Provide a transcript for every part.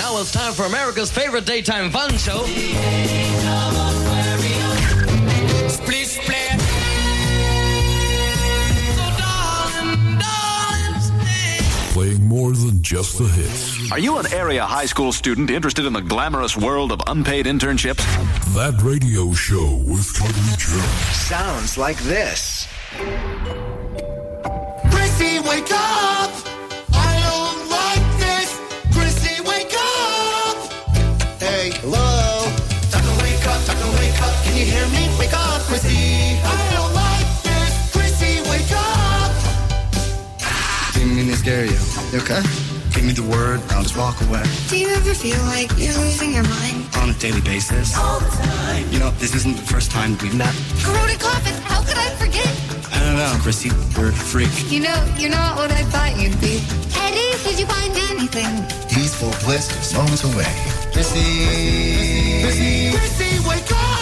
Now it's time for America's favorite daytime fun show. Split, split. Playing more than just the hits. Are you an area high school student interested in the glamorous world of unpaid internships? That radio show with Totally Jones. Sounds like this. You hear me? Wake up, Chrissy. I don't like this. Chrissy, wake up! Didn't mean to scare you. You okay? Give me the word, I'll just walk away. Do you ever feel like you're losing your mind? On a daily basis. All the time. You know, this isn't the first time we've met. Corroded coffin, how could I forget? I don't know, Chrissy, you're a freak. You know, you're not what I thought you'd be. Eddie, did you find anything? Peaceful bliss is moments away. Chrissy, Chrissy, Chrissy, wake up!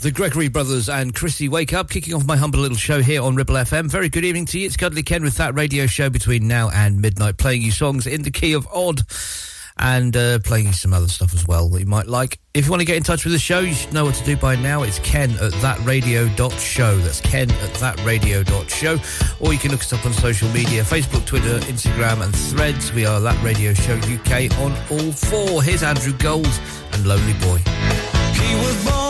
The Gregory Brothers and Chrissy Wake Up, kicking off my humble little show here on Ribble FM. Very good evening to you. It's Cuddly Ken with that radio show between now and midnight, playing you songs in the key of odd and uh, playing you some other stuff as well that you might like. If you want to get in touch with the show, you should know what to do by now. It's ken at thatradio.show. That's ken at thatradio.show. Or you can look us up on social media Facebook, Twitter, Instagram, and threads. We are That Radio Show UK on all four. Here's Andrew Gold and Lonely Boy. He was born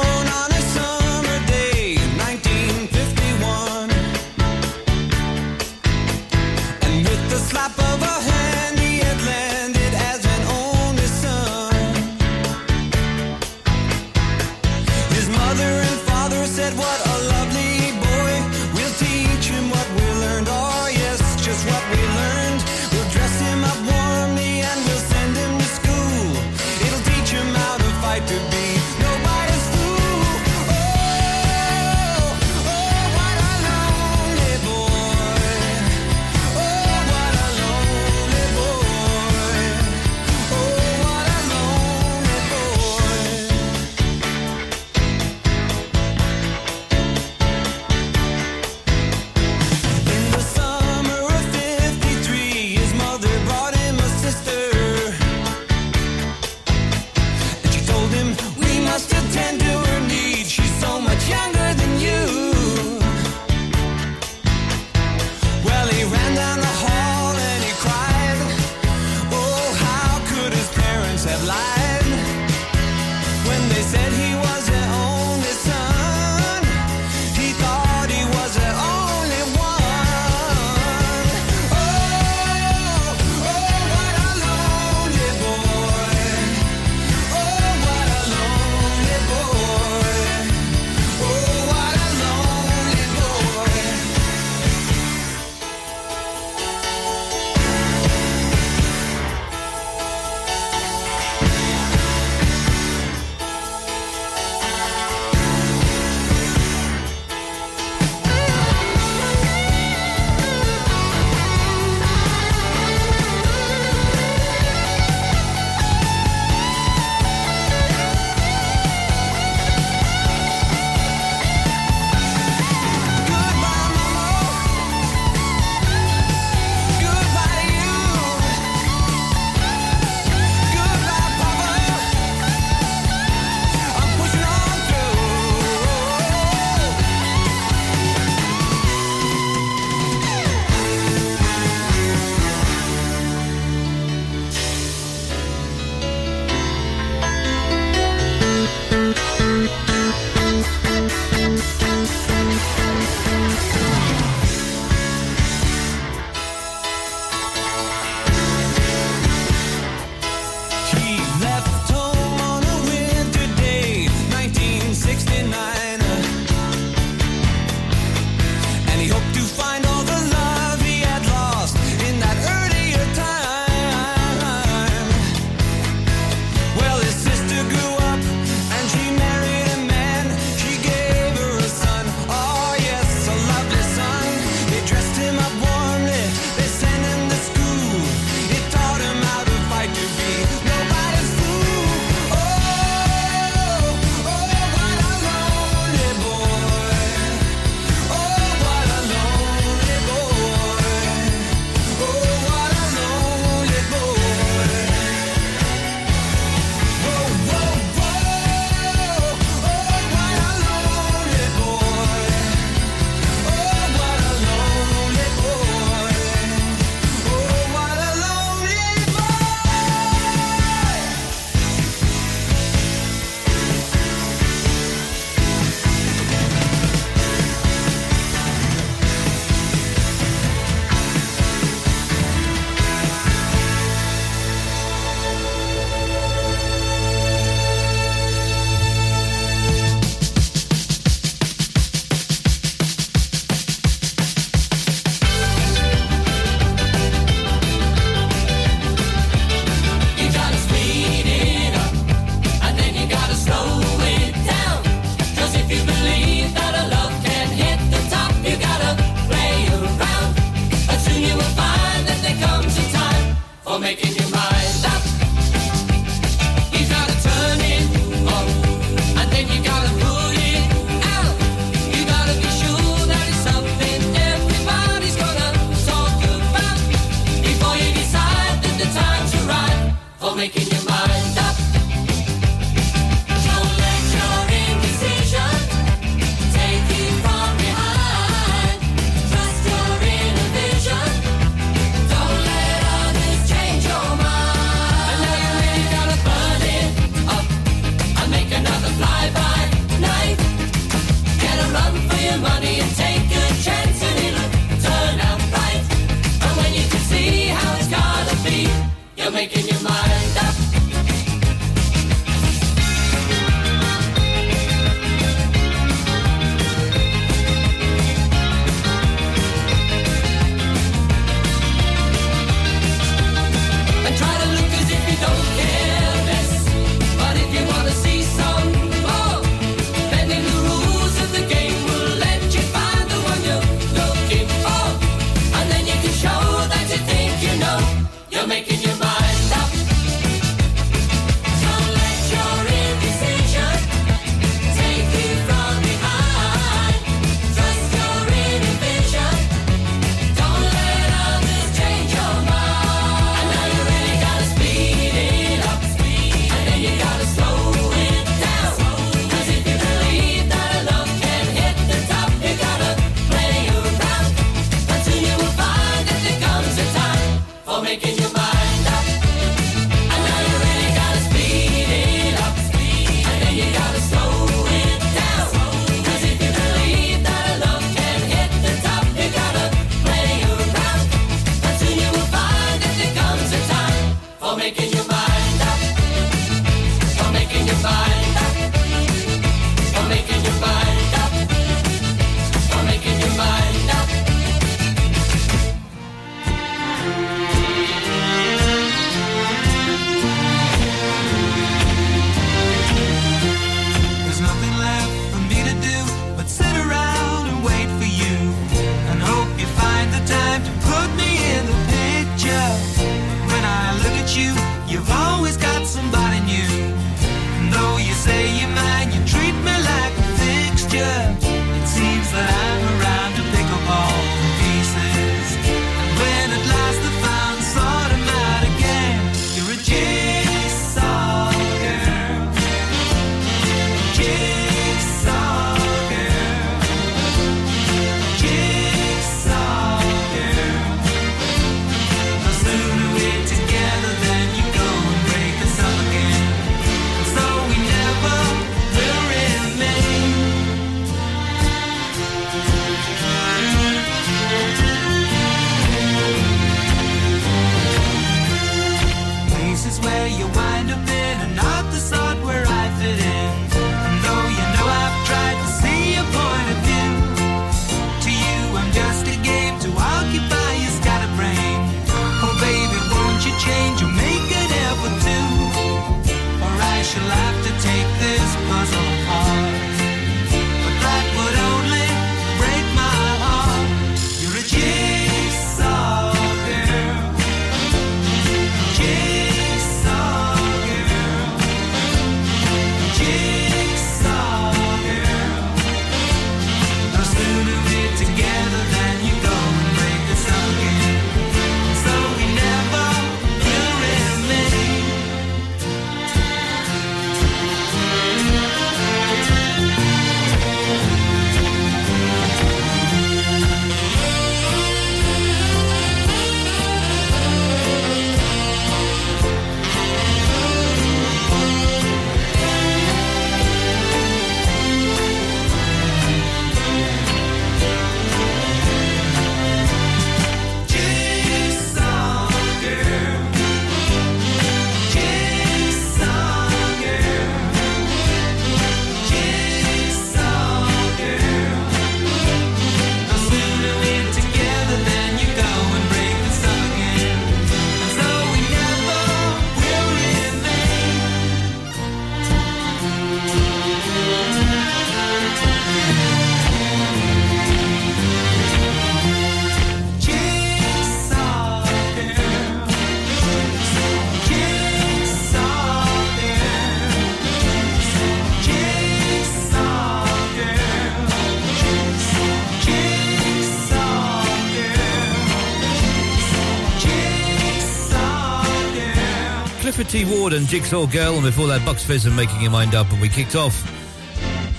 T. Ward and Jigsaw Girl, and before that, Bucks Fizz and Making Your Mind Up, and we kicked off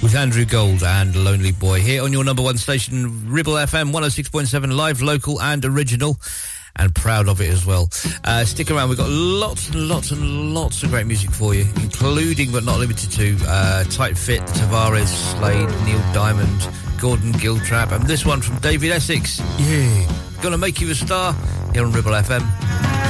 with Andrew Gold and Lonely Boy here on your number one station, Ribble FM 106.7, live, local, and original. And proud of it as well. Uh, stick around, we've got lots and lots and lots of great music for you, including but not limited to uh, Tight Fit, Tavares, Slade, Neil Diamond, Gordon Giltrap, and this one from David Essex. Yeah, gonna make you a star here on Ribble FM.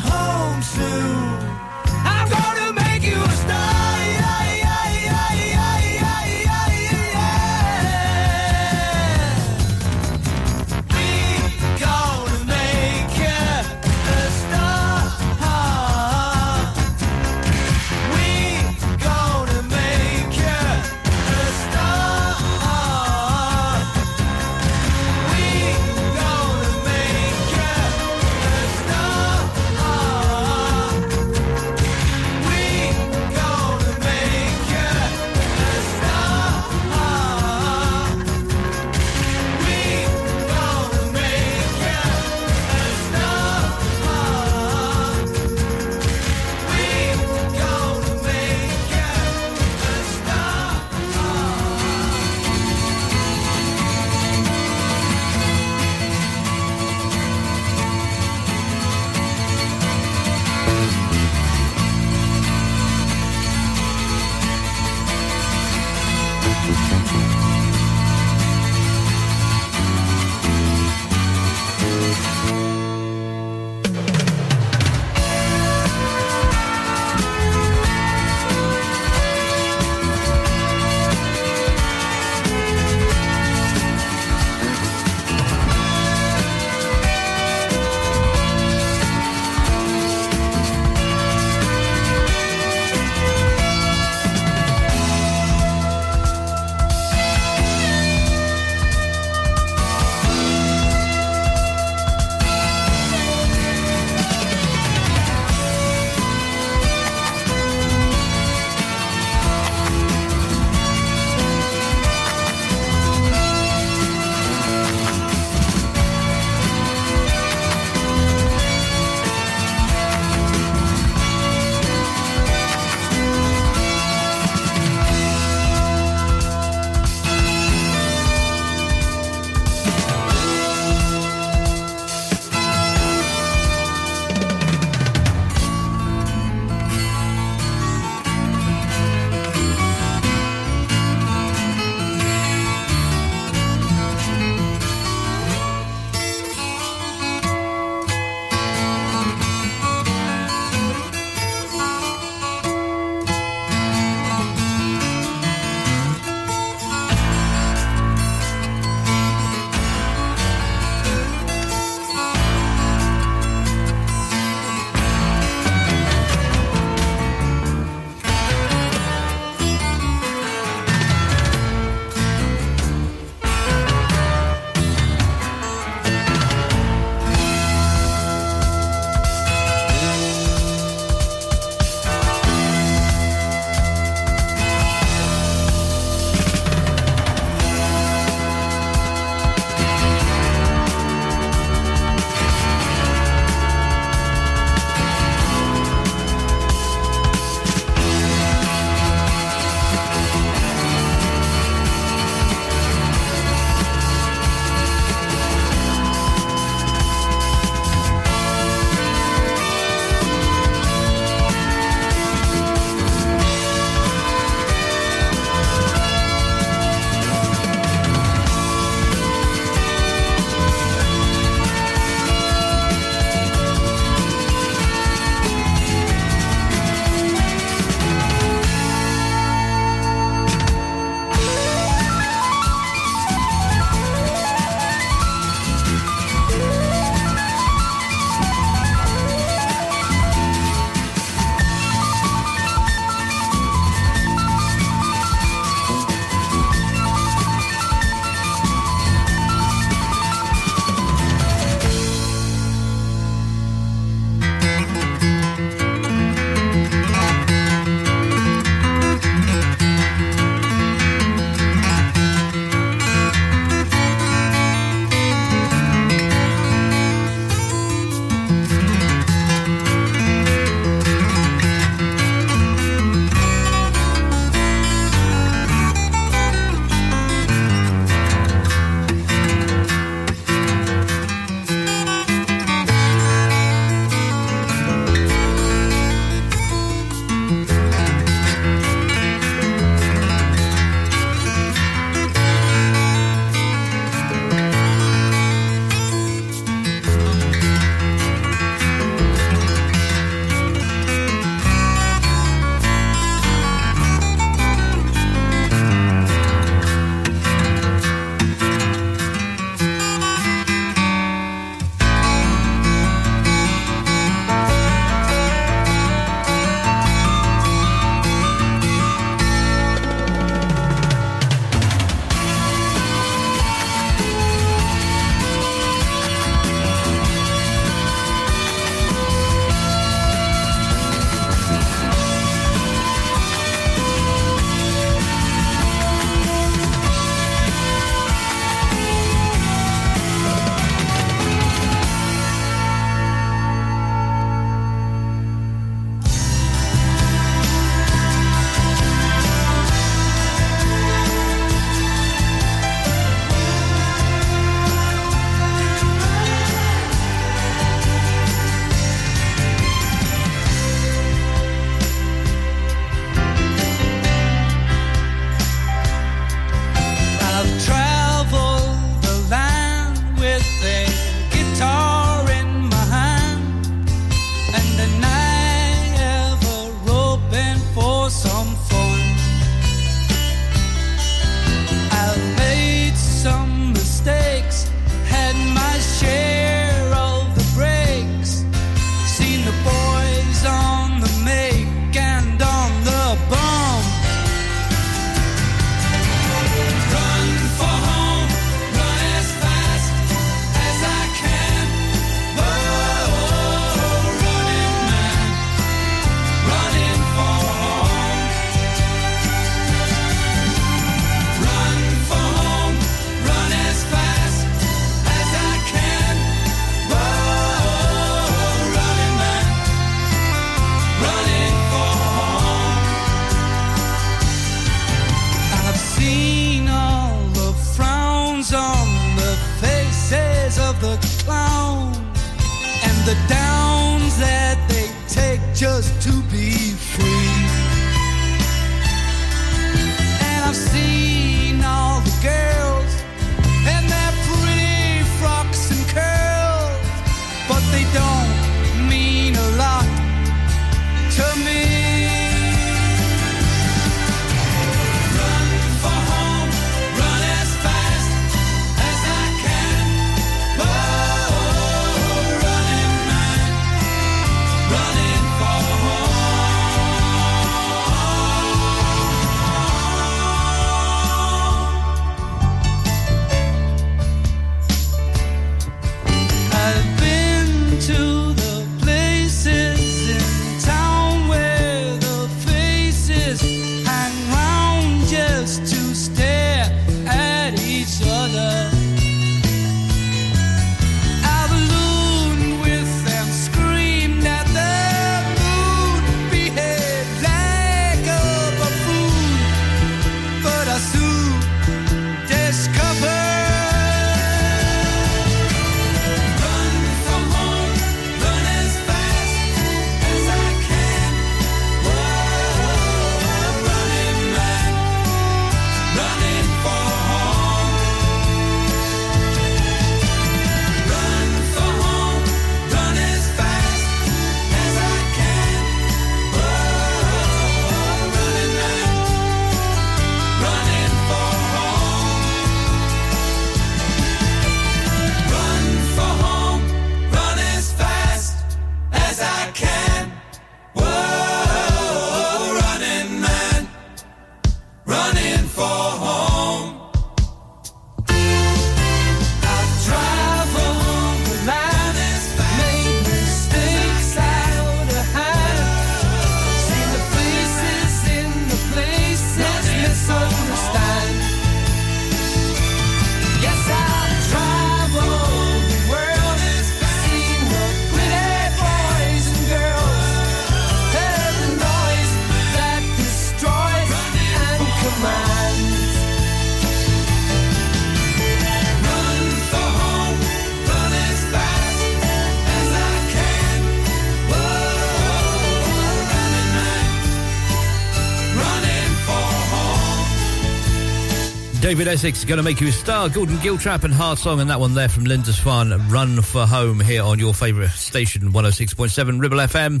David Essex, Gonna Make You a Star, Gordon Giltrap and Heartsong, and that one there from Lindisfarne, Run for Home, here on your favourite station, 106.7 Ribble FM,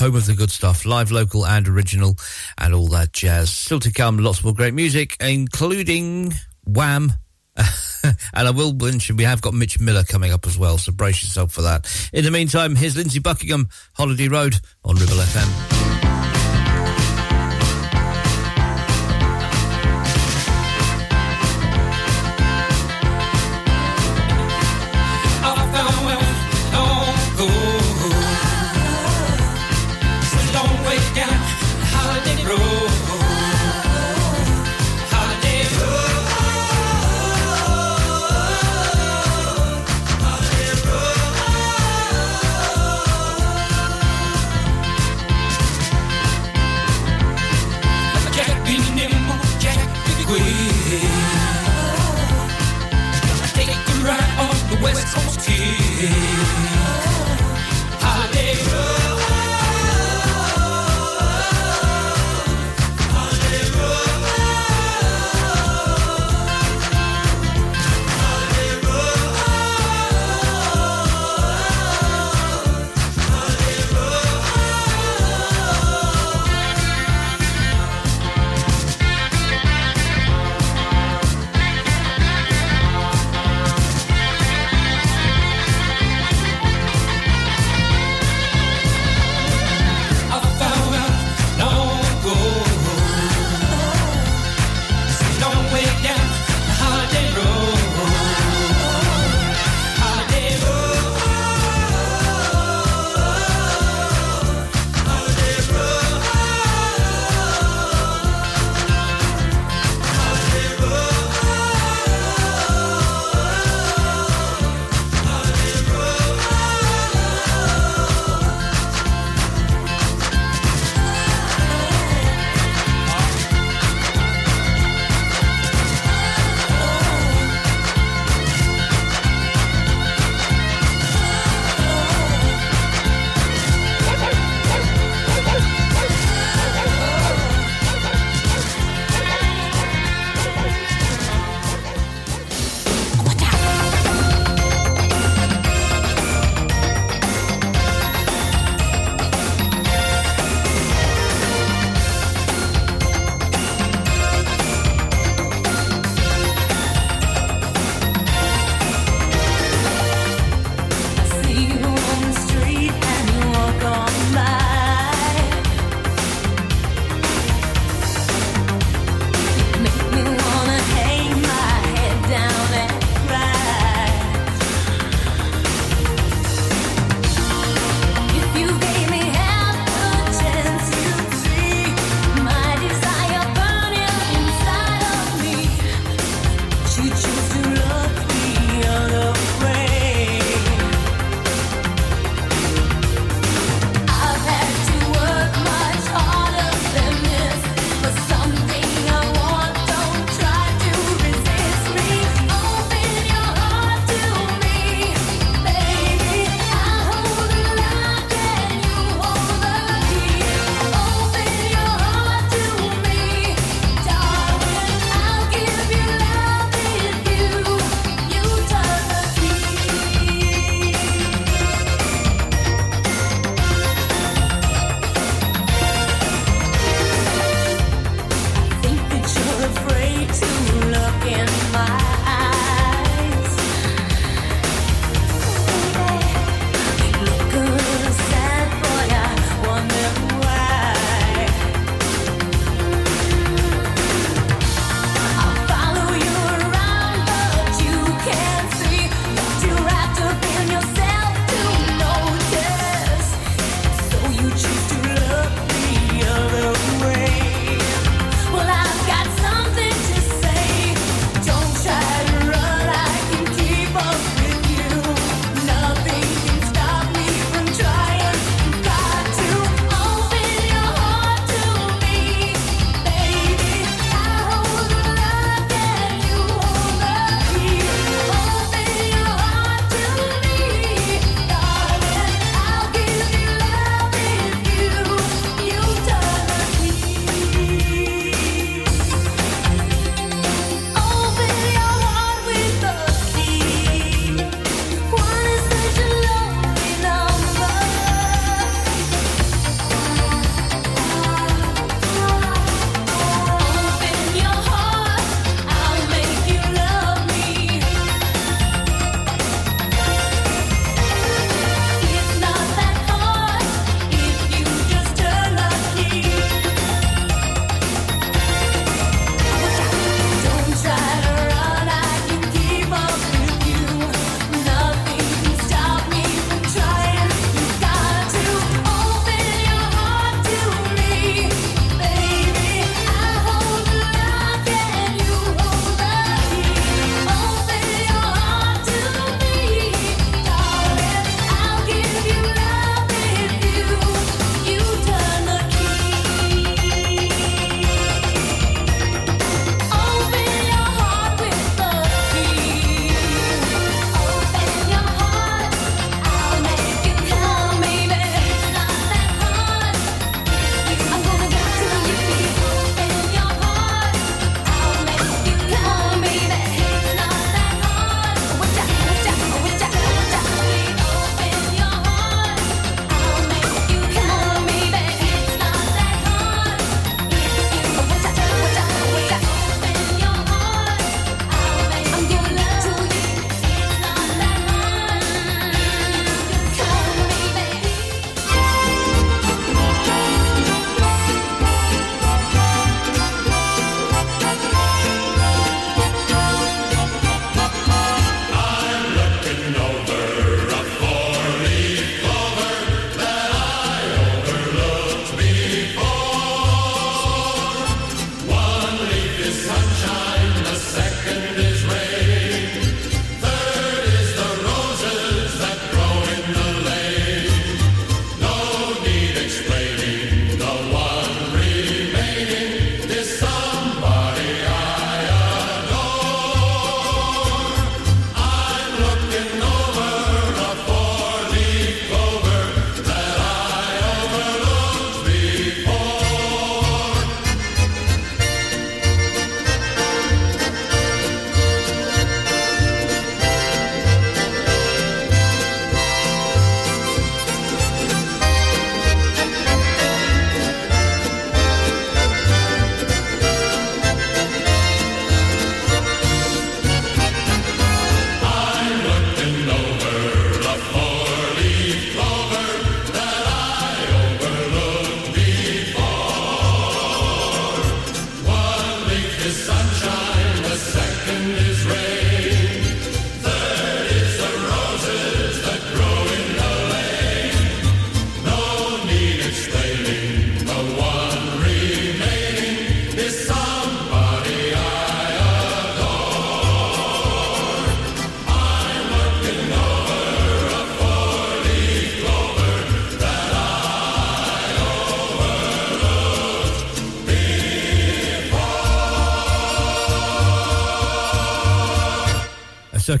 home of the good stuff, live, local and original, and all that jazz. Still to come, lots more great music, including Wham! and I will mention we have got Mitch Miller coming up as well, so brace yourself for that. In the meantime, here's Lindsey Buckingham, Holiday Road on Ribble FM.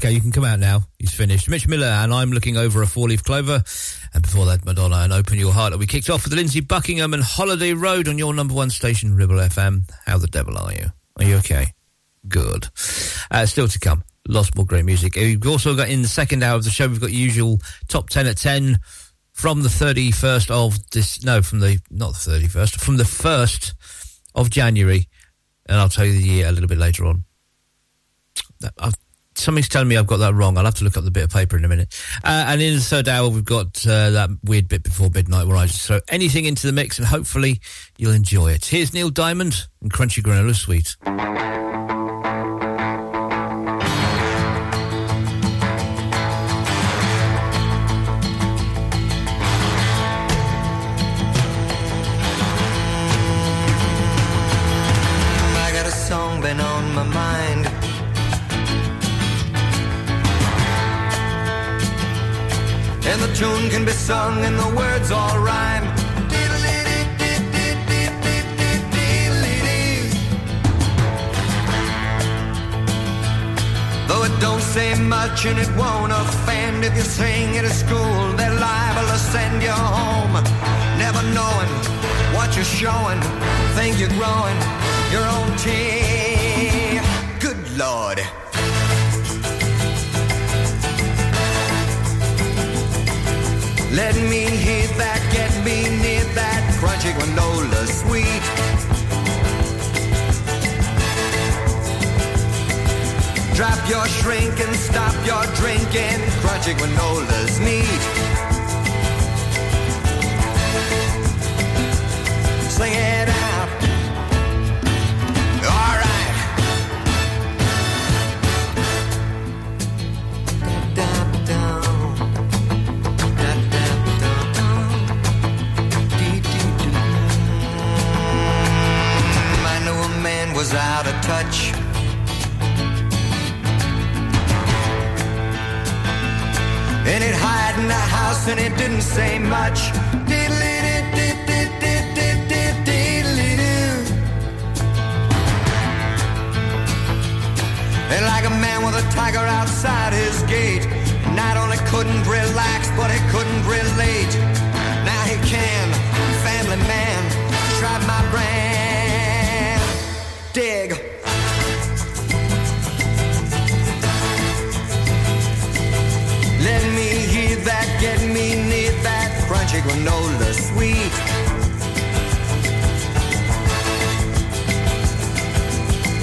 okay, you can come out now. He's finished. Mitch Miller and I'm looking over a four leaf clover. And before that, Madonna and Open Your Heart. We kicked off with Lindsey Buckingham and Holiday Road on your number one station, Ribble FM. How the devil are you? Are you okay? Good. Uh, still to come. Lots more great music. We've also got in the second hour of the show, we've got usual top 10 at 10 from the 31st of this, no, from the, not the 31st, from the 1st of January. And I'll tell you the year a little bit later on something's telling me I've got that wrong. I'll have to look up the bit of paper in a minute. Uh, and in the third hour, we've got uh, that weird bit before midnight where I just throw anything into the mix and hopefully you'll enjoy it. Here's Neil Diamond and Crunchy Granola Suite. I got a song been on my mind. Tune can be sung and the words all rhyme. Though it don't say much and it won't offend if you sing it at school, they're liable to send you home. Never knowing what you're showing, think you're growing your own tea. Good Lord. Let me hear that, get me near that crunchy granola suite. Drop your shrink and stop your drinking. Crunchy granola's neat. Sing touch. And it hid in the house and it didn't say much. And like a man with a tiger outside his gate, not only couldn't relax, but he couldn't relate. Now he can, family man, tried my brand. Dig. Granola suite.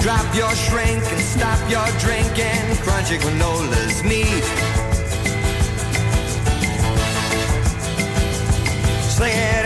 Drop your shrink and stop your drinking. Crunchy granola's neat. Sing it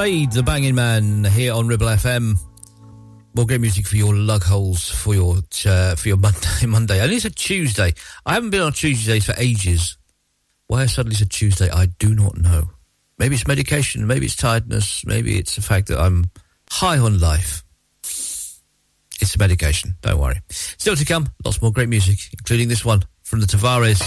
played The Banging Man here on Ribble FM. More great music for your lug holes for your uh, for your Monday Monday. And it's a Tuesday. I haven't been on Tuesdays for ages. Why suddenly it's a Tuesday, I do not know. Maybe it's medication, maybe it's tiredness, maybe it's the fact that I'm high on life. It's the medication, don't worry. Still to come, lots more great music, including this one from the Tavares.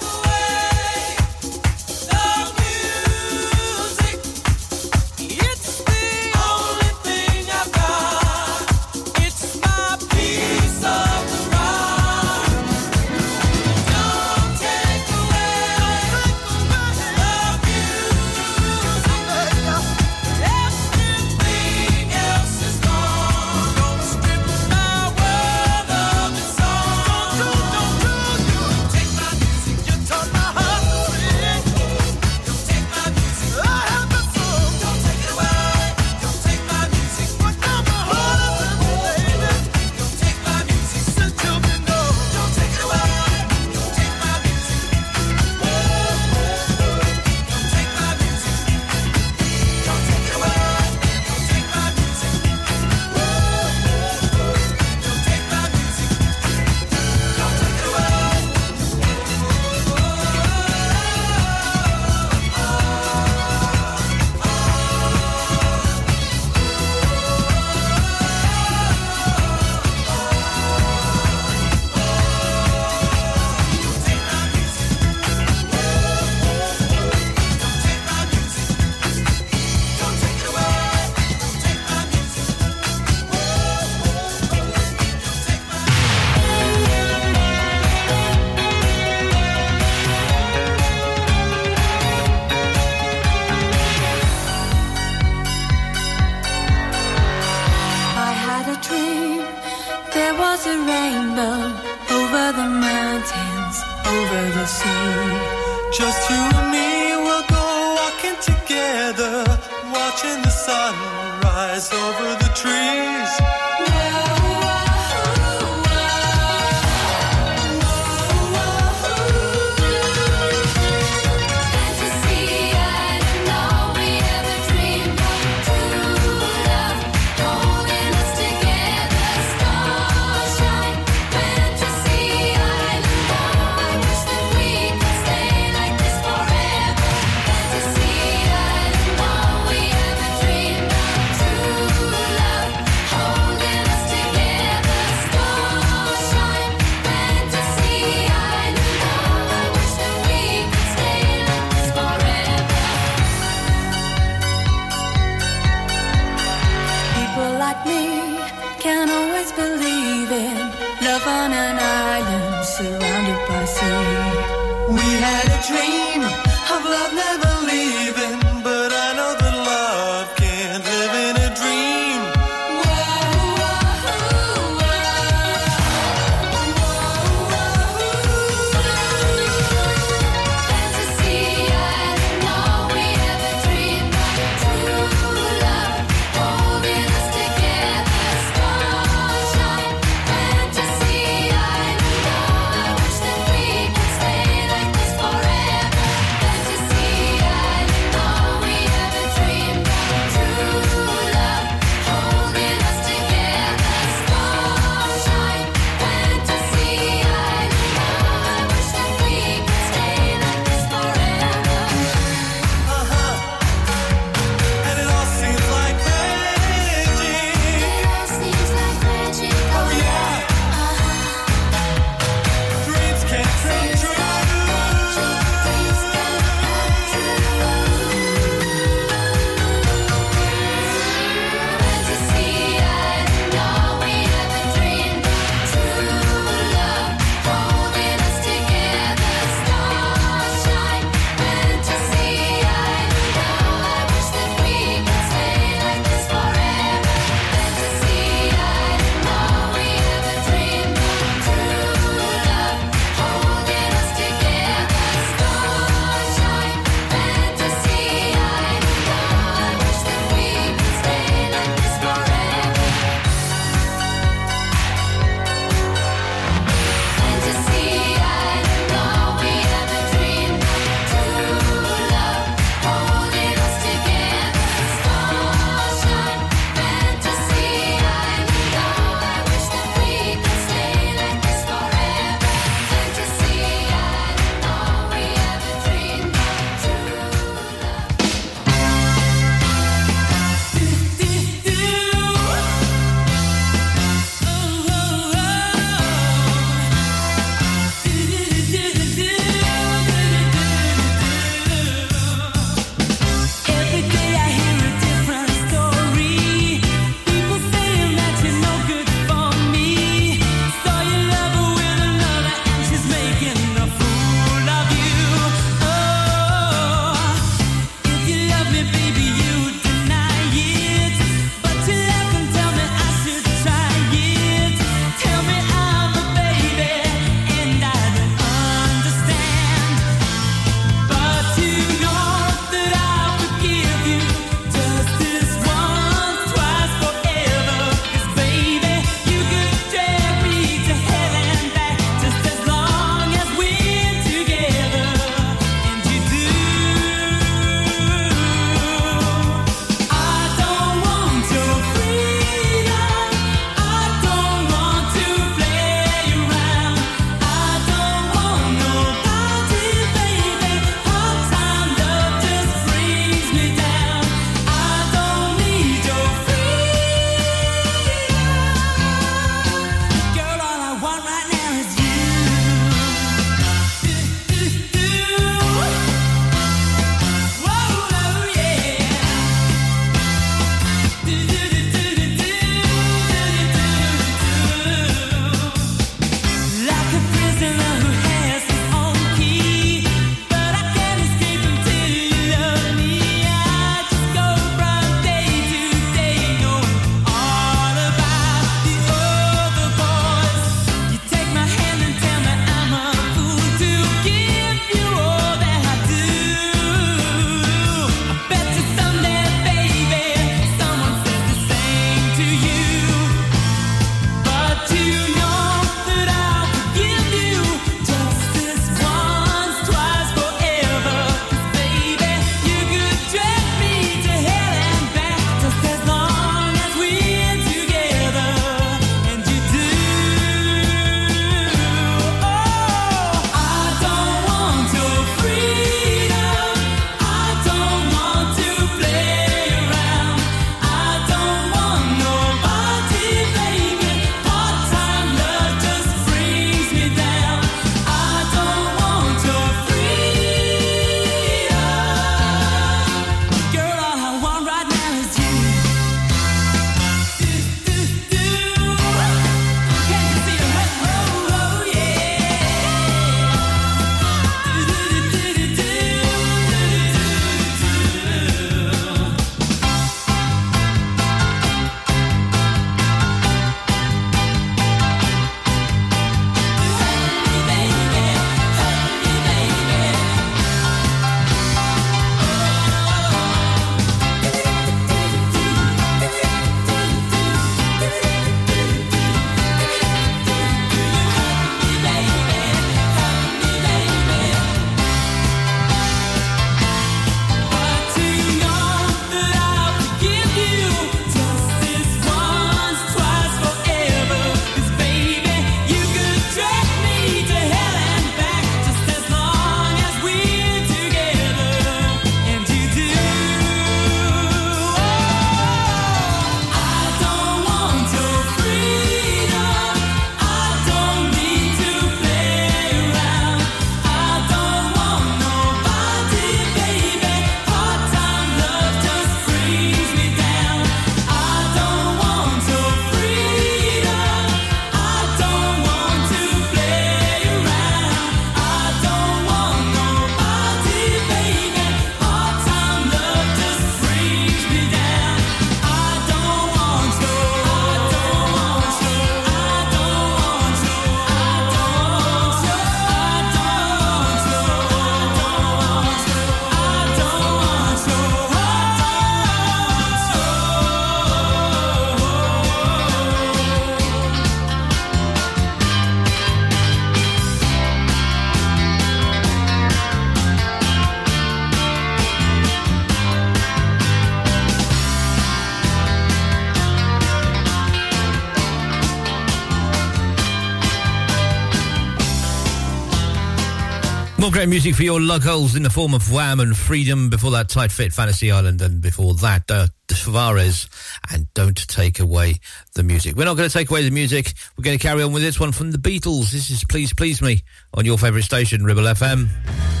great music for your lug holes in the form of Wham and Freedom. Before that, Tight Fit Fantasy Island, and before that, uh, Tavares and Don't Take Away the Music. We're not going to take away the music. We're going to carry on with this one from the Beatles. This is Please Please Me on your favourite station, Ribble FM.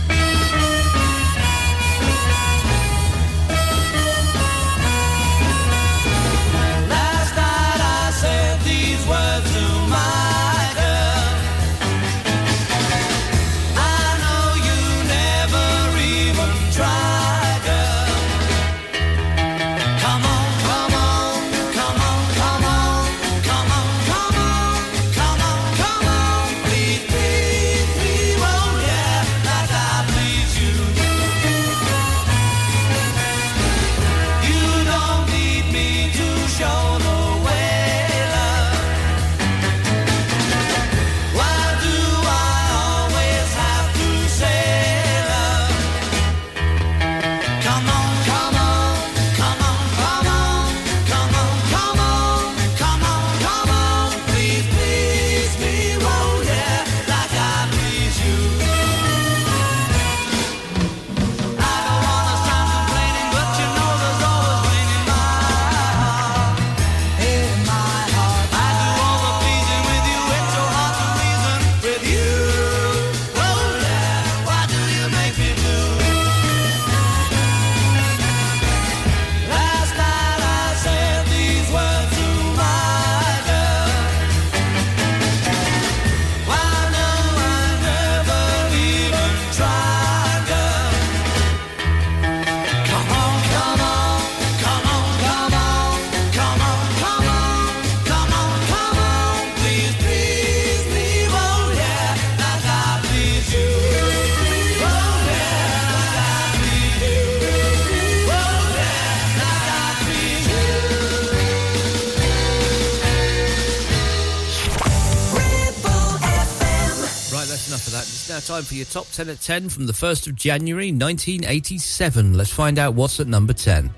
time for your top 10 at 10 from the 1st of January 1987. Let's find out what's at number 10.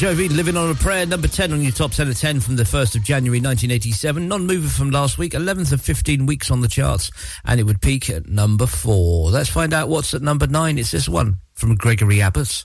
Jovi, Living on a Prayer, number 10 on your top 10 of 10 from the 1st of January 1987. Non mover from last week, 11th of 15 weeks on the charts, and it would peak at number 4. Let's find out what's at number 9. It's this one from Gregory Abbott.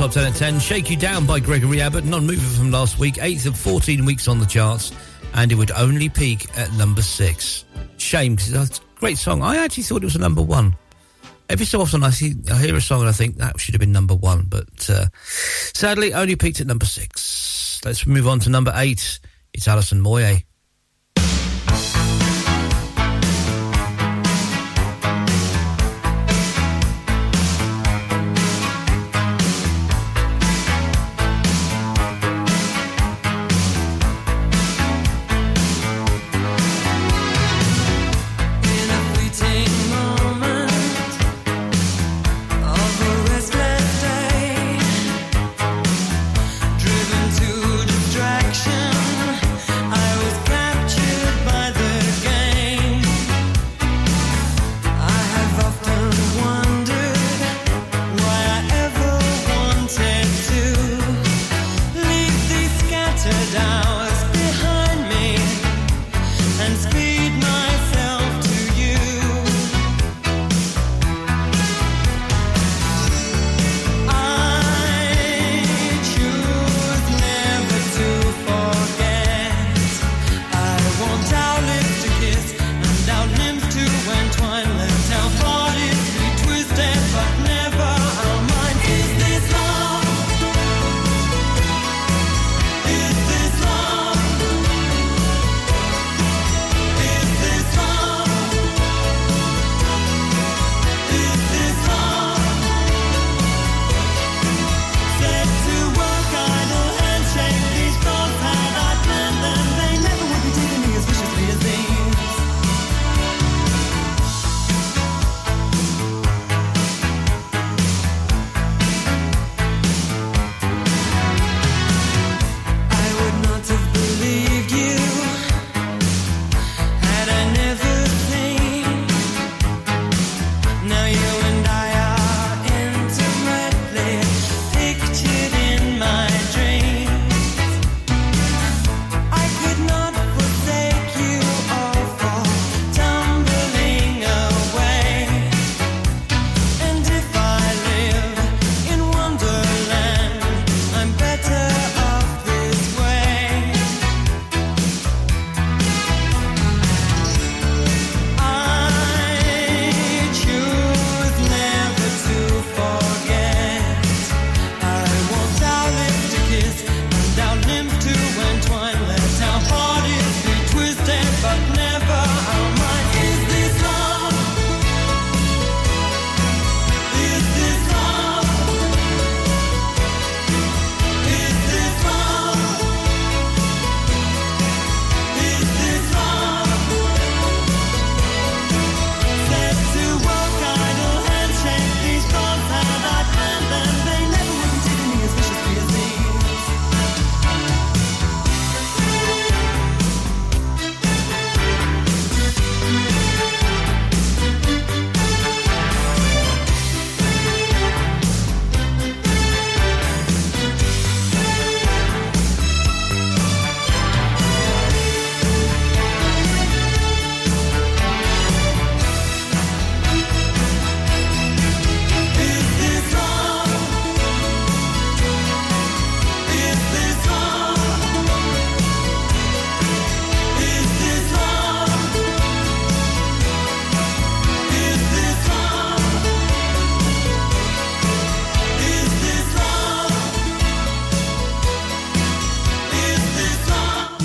Top 10 at 10. Shake You Down by Gregory Abbott, non mover from last week, 8th of 14 weeks on the charts, and it would only peak at number 6. Shame, because that's a great song. I actually thought it was a number 1. Every so often I, see, I hear a song and I think that should have been number 1, but uh, sadly only peaked at number 6. Let's move on to number 8. It's Alison Moyet.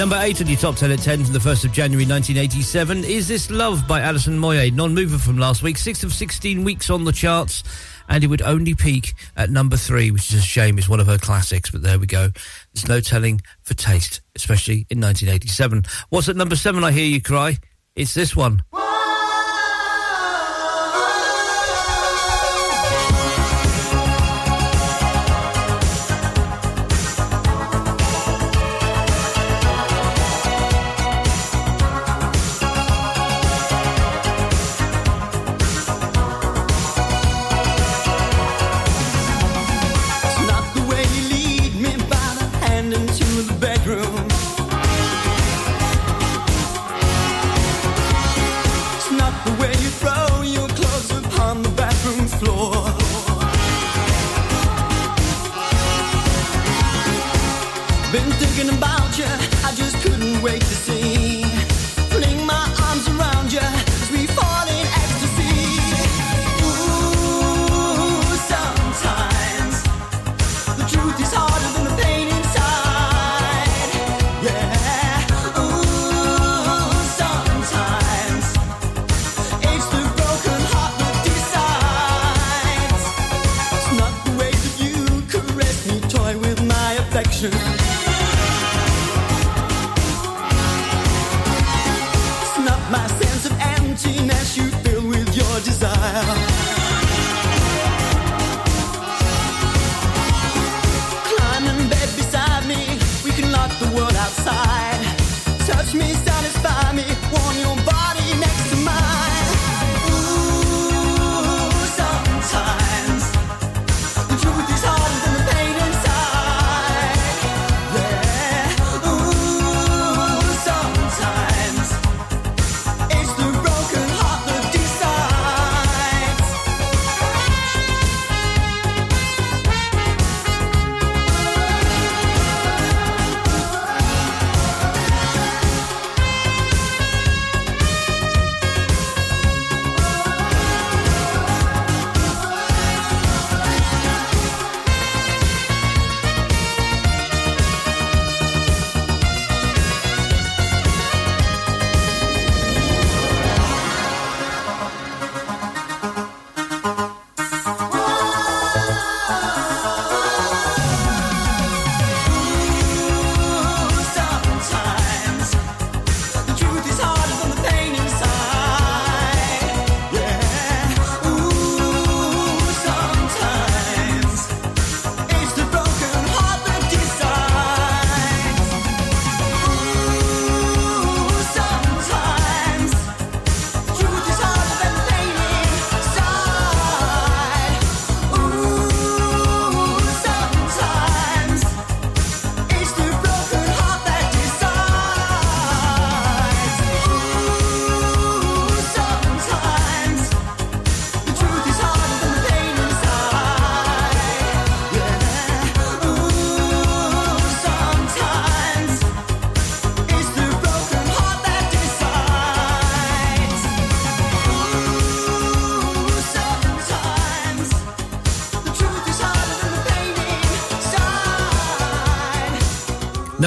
Number eight on your top 10 at 10 from the 1st of January 1987. Is This Love by Alison Moyet, non mover from last week, sixth of 16 weeks on the charts, and it would only peak at number three, which is a shame. It's one of her classics, but there we go. There's no telling for taste, especially in 1987. What's at number seven? I hear you cry. It's this one. Been thinking about you, I just couldn't wait to see.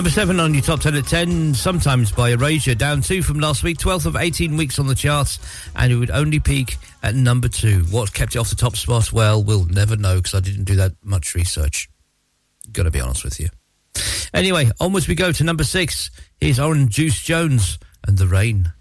Number seven on your top 10 at 10, sometimes by Erasure. Down two from last week, 12th of 18 weeks on the charts, and it would only peak at number two. What kept it off the top spot? Well, we'll never know because I didn't do that much research. Gotta be honest with you. Anyway, onwards we go to number six. Here's Orange Juice Jones and The Rain.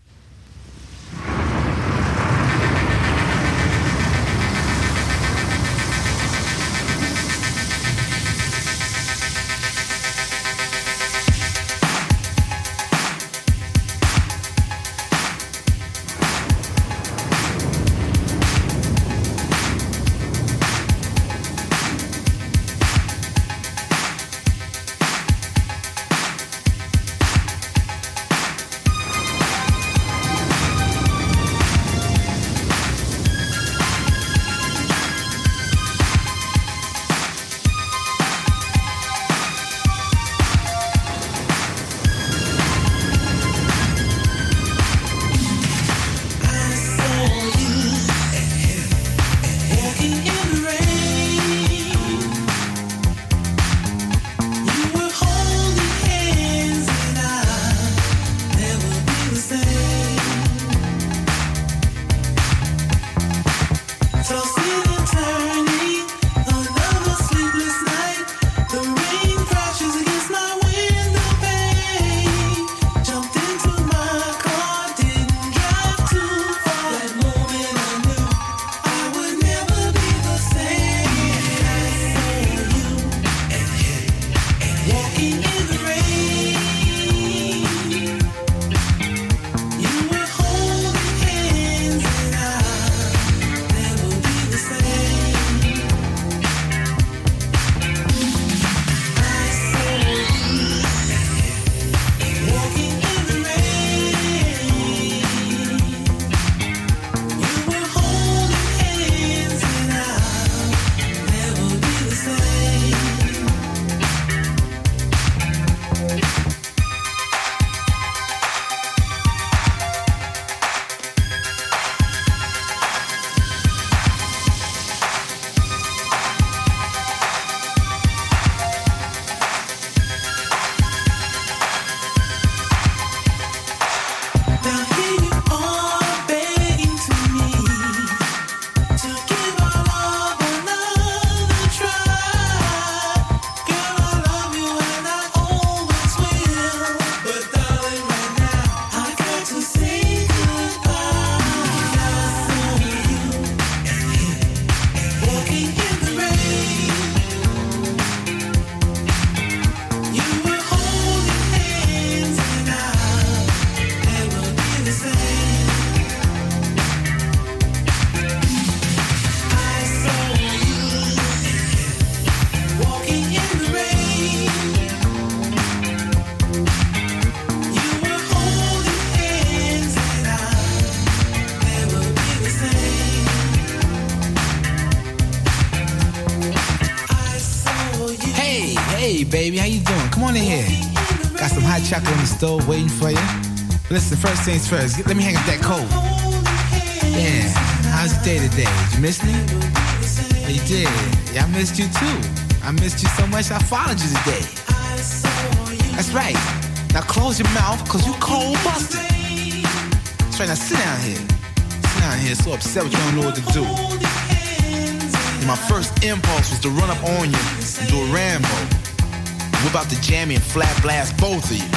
Chocolate the stove waiting for you. Listen, first things first, let me hang up that coat. Yeah, how's your day today? Did you miss me? Oh, you did. Yeah, I missed you too. I missed you so much I followed you today. That's right. Now close your mouth, cause you cold busted. That's right, now sit down here. Sit down here, so upset with you, don't know what to do. And my first impulse was to run up on you and do a Rambo. Whip out the jammy and flat blast both of you.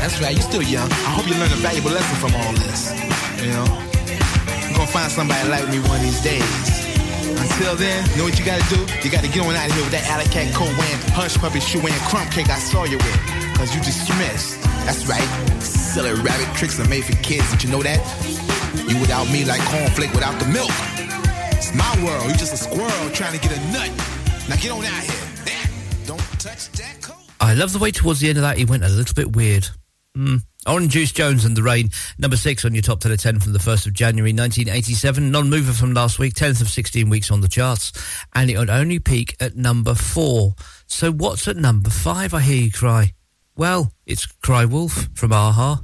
That's right, You're still young. I hope you learn a valuable lesson from all this. You know? You're gonna find somebody like me one of these days. Until then, know what you gotta do? You gotta get on out of here with that alley cat coat wearing, hush puppy shoe wearing, crumb cake I saw you with. Cause you dismissed. That's right. Silly rabbit tricks are made for kids. Did you know that? You without me like cornflake without the milk. It's my world. You just a squirrel trying to get a nut. Now get on out of here. Don't touch that coat. I love the way towards the end of that he went a little bit weird. Mm. Orange Juice Jones and the Rain, number six on your top 10 of 10 from the 1st of January 1987. Non mover from last week, 10th of 16 weeks on the charts. And it would only peak at number four. So what's at number five, I hear you cry? Well, it's Cry Wolf from a-ha.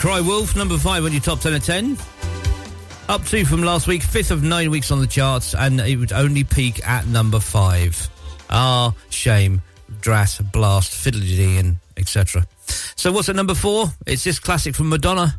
Cry Wolf, number five on your top 10 of 10. Up two from last week, fifth of nine weeks on the charts, and it would only peak at number five. Ah, shame, drat, blast, fiddly and etc. So what's at number four? It's this classic from Madonna.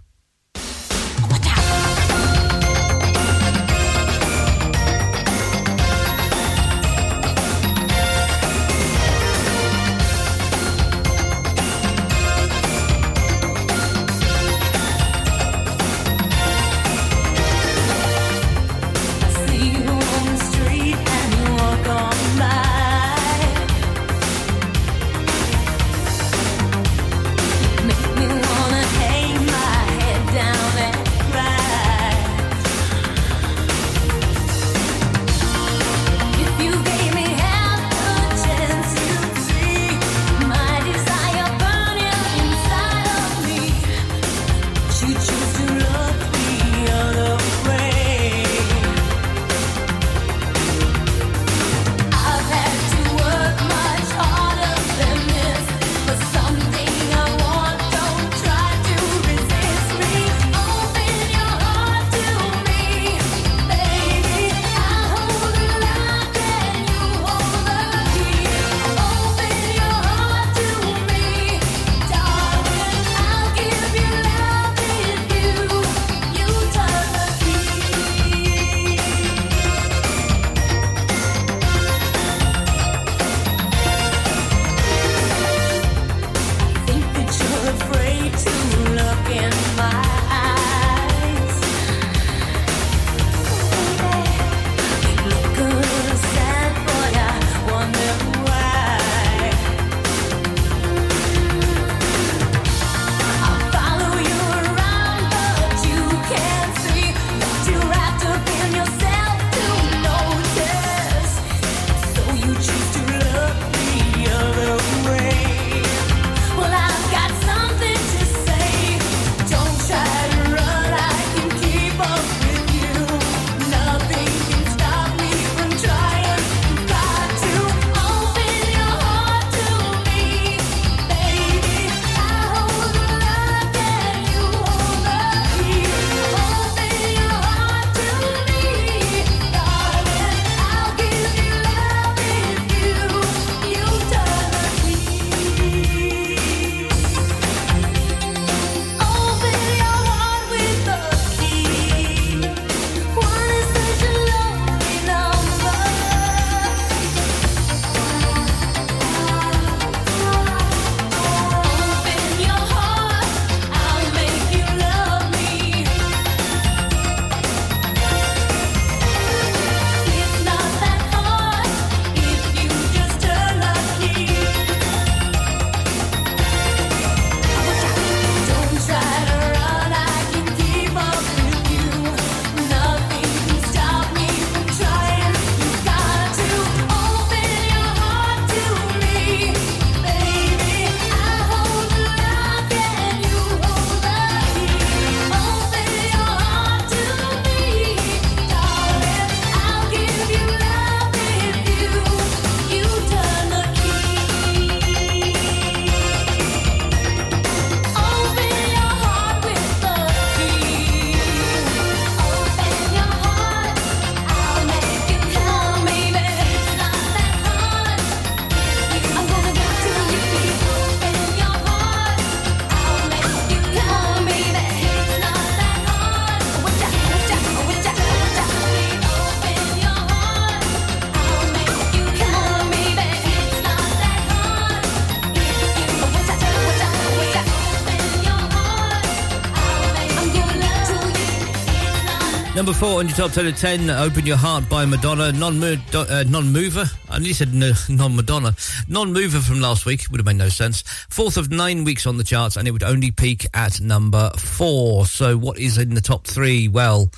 Number four on your top 10 of 10, Open Your Heart by Madonna. Non uh, mover. I nearly said no, non Madonna. Non mover from last week. Would have made no sense. Fourth of nine weeks on the charts, and it would only peak at number four. So, what is in the top three? Well,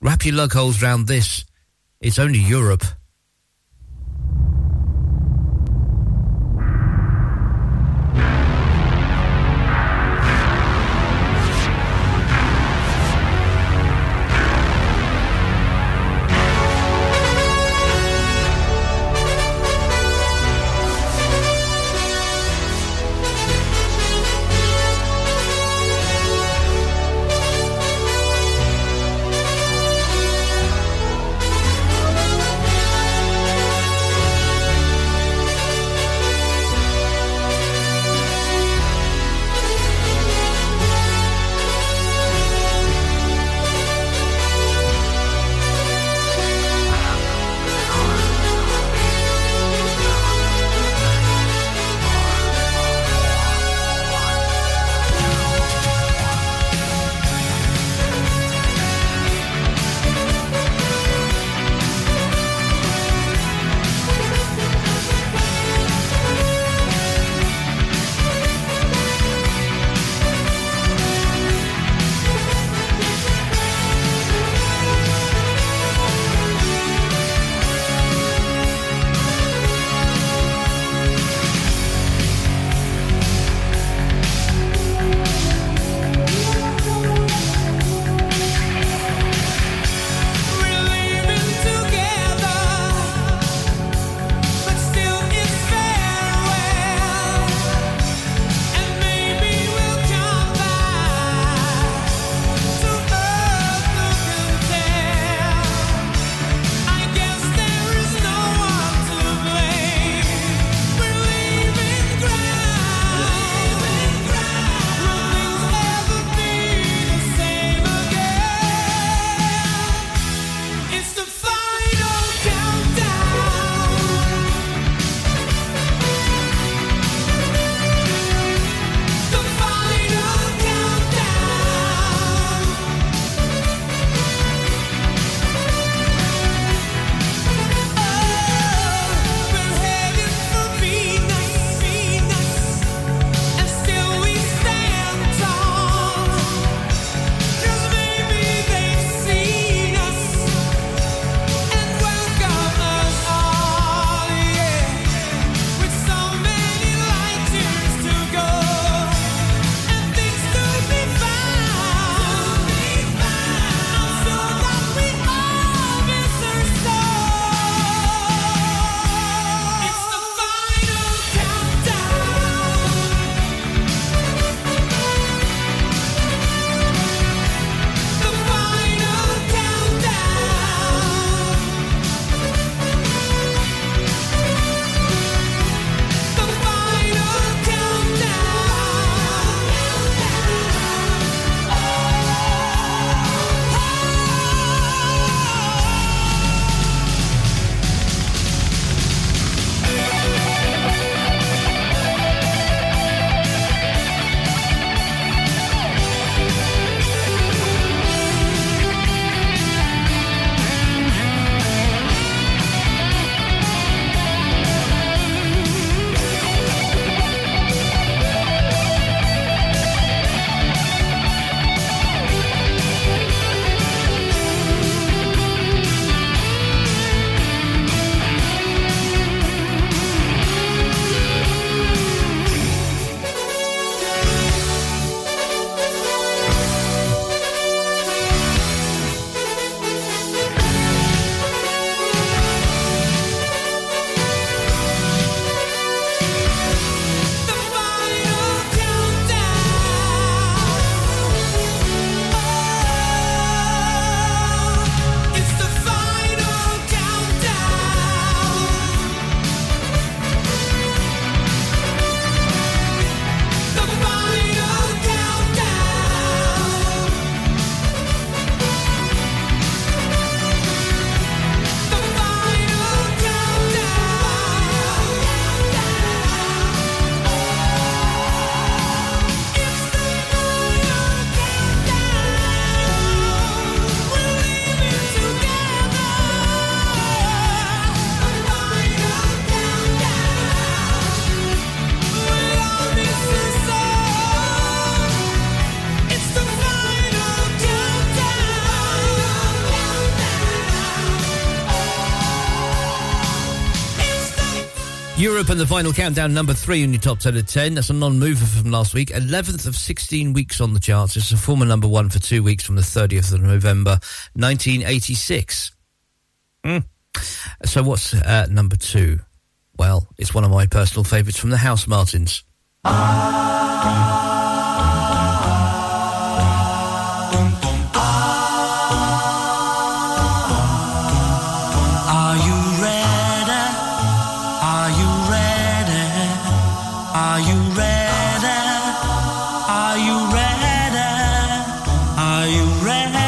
wrap your lug holes round this. It's only Europe. Europe and the final countdown, number three on your top 10 of 10. That's a non mover from last week. 11th of 16 weeks on the charts. It's a former number one for two weeks from the 30th of November, 1986. Mm. So, what's uh, number two? Well, it's one of my personal favourites from the Housemartins. Are you ready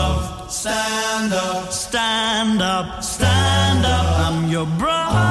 Stand up, stand up, stand up. I'm your brother.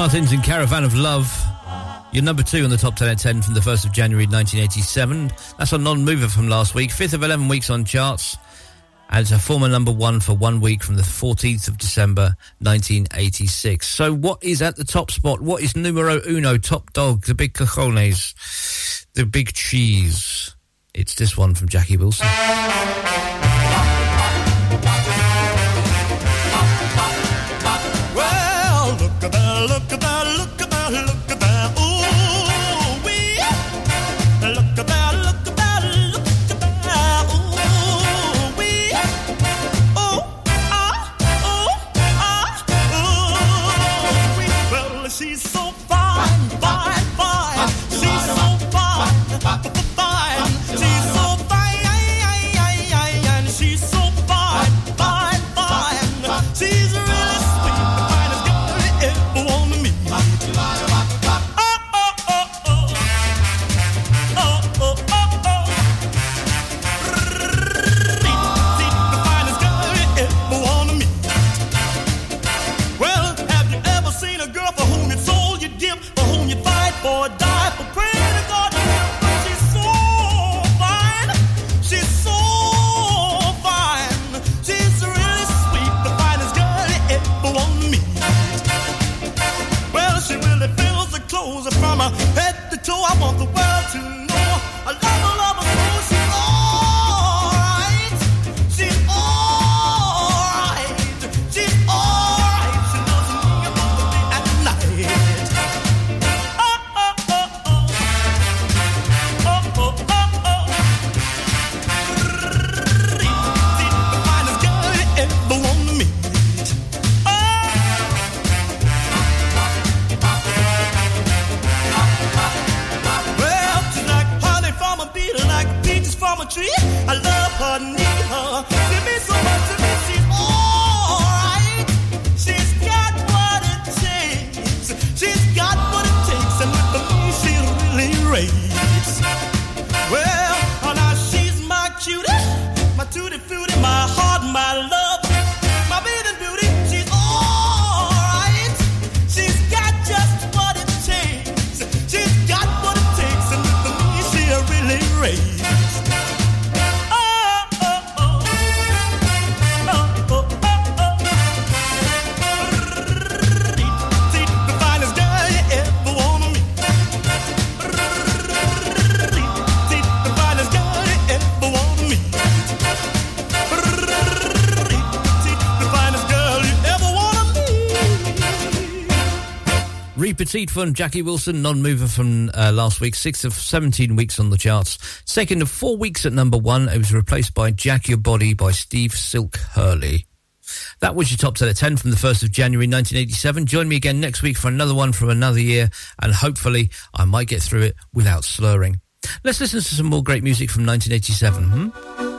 Martins and Caravan of Love. You're number two on the top 10 at 10 from the 1st of January 1987. That's a non mover from last week. Fifth of 11 weeks on charts. And it's a former number one for one week from the 14th of December 1986. So, what is at the top spot? What is numero uno, top dog, the big cajones, the big cheese? It's this one from Jackie Wilson. Seed from Jackie Wilson, non mover from uh, last week, six of 17 weeks on the charts, second of four weeks at number one. It was replaced by Jack Your Body by Steve Silk Hurley. That was your top set of 10 from the 1st of January 1987. Join me again next week for another one from another year, and hopefully I might get through it without slurring. Let's listen to some more great music from 1987. Hmm?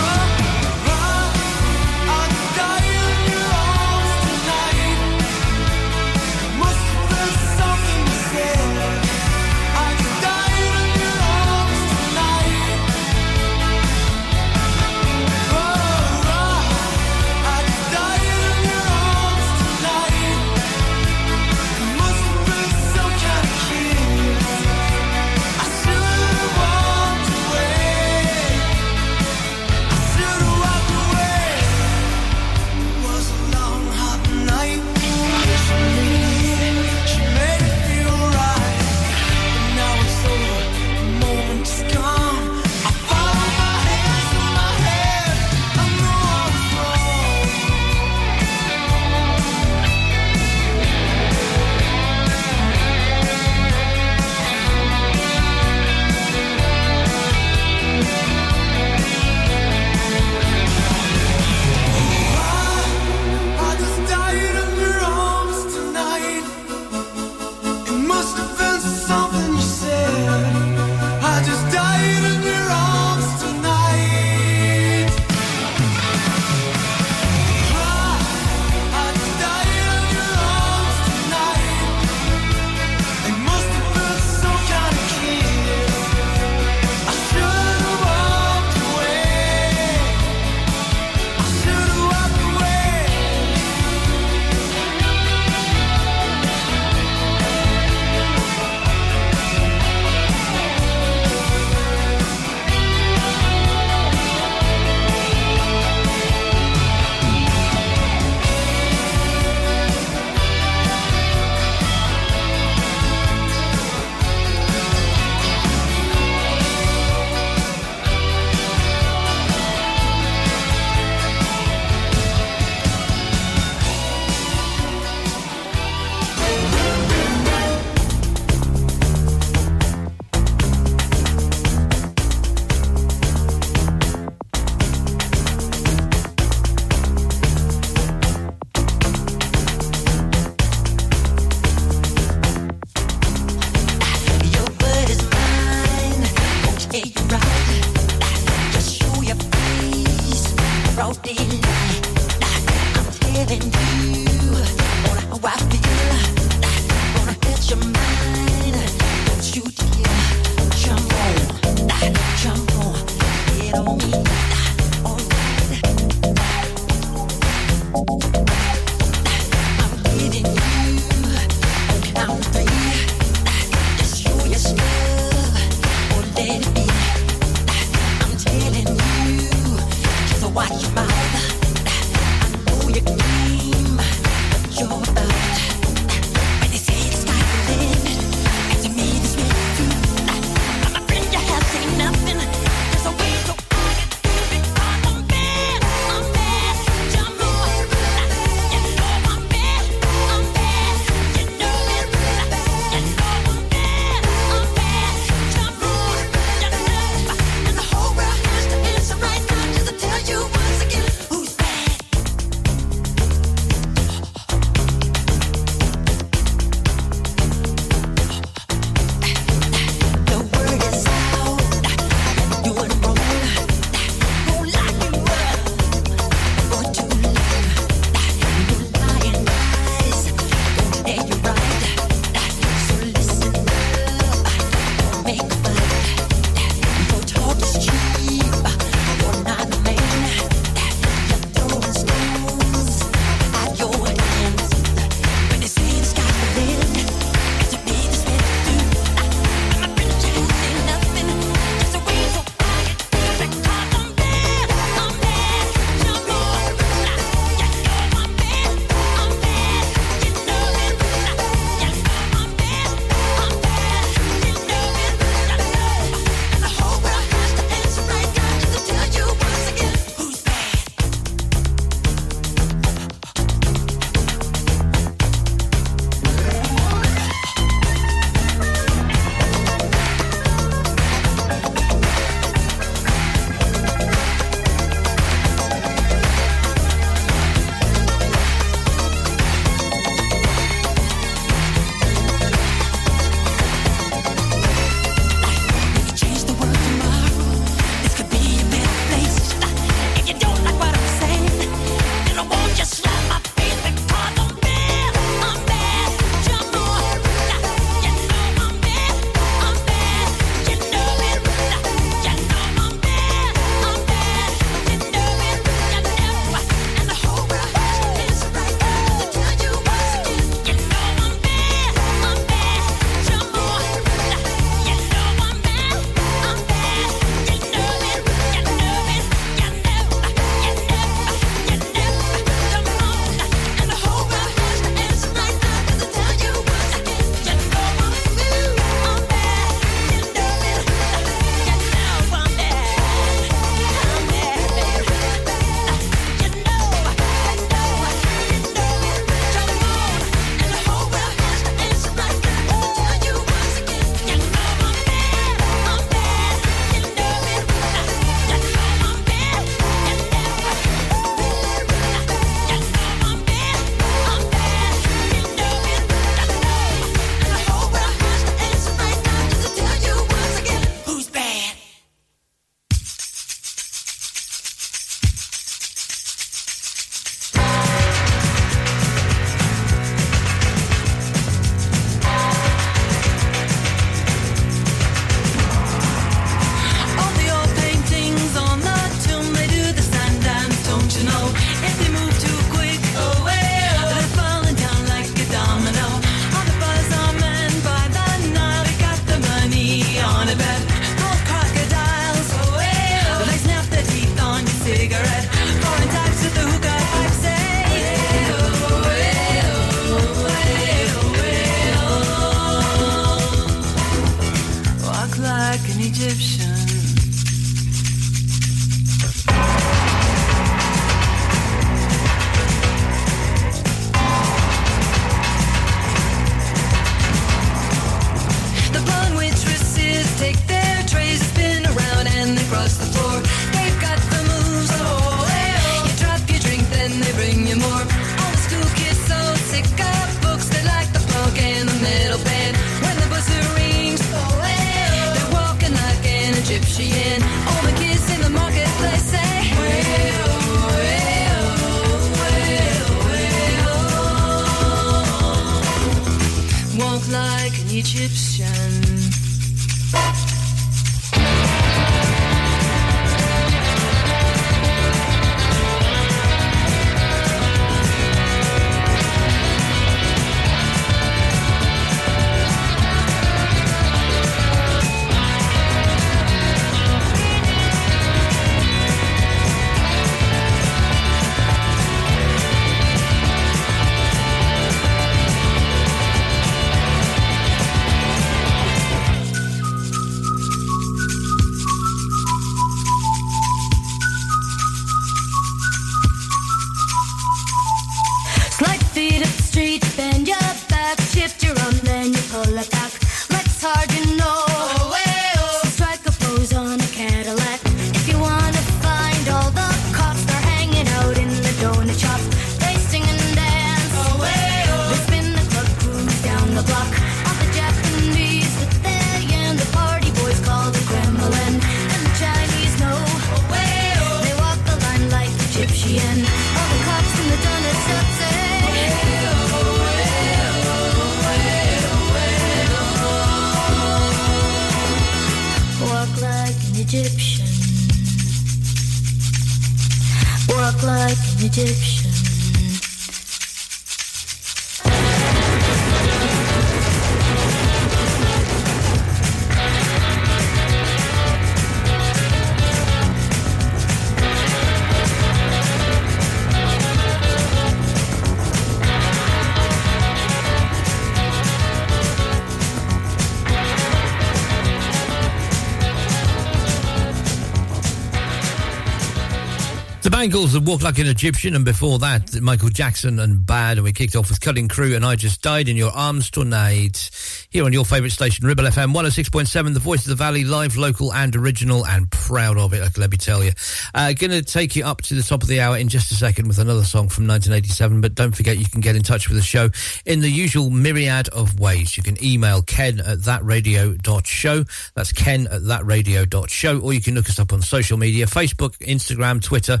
Bangles that walk like an Egyptian, and before that, Michael Jackson and Bad, and we kicked off with Cutting Crew, and I just died in your arms tonight. Here on your favourite station, Ribble FM 106.7, the voice of the valley, live, local, and original, and proud of it, let me tell you. Uh, to take you up to the top of the hour in just a second with another song from 1987, but don't forget you can get in touch with the show in the usual myriad of ways. You can email ken at thatradio.show, that's ken at thatradio.show, or you can look us up on social media, Facebook, Instagram, Twitter,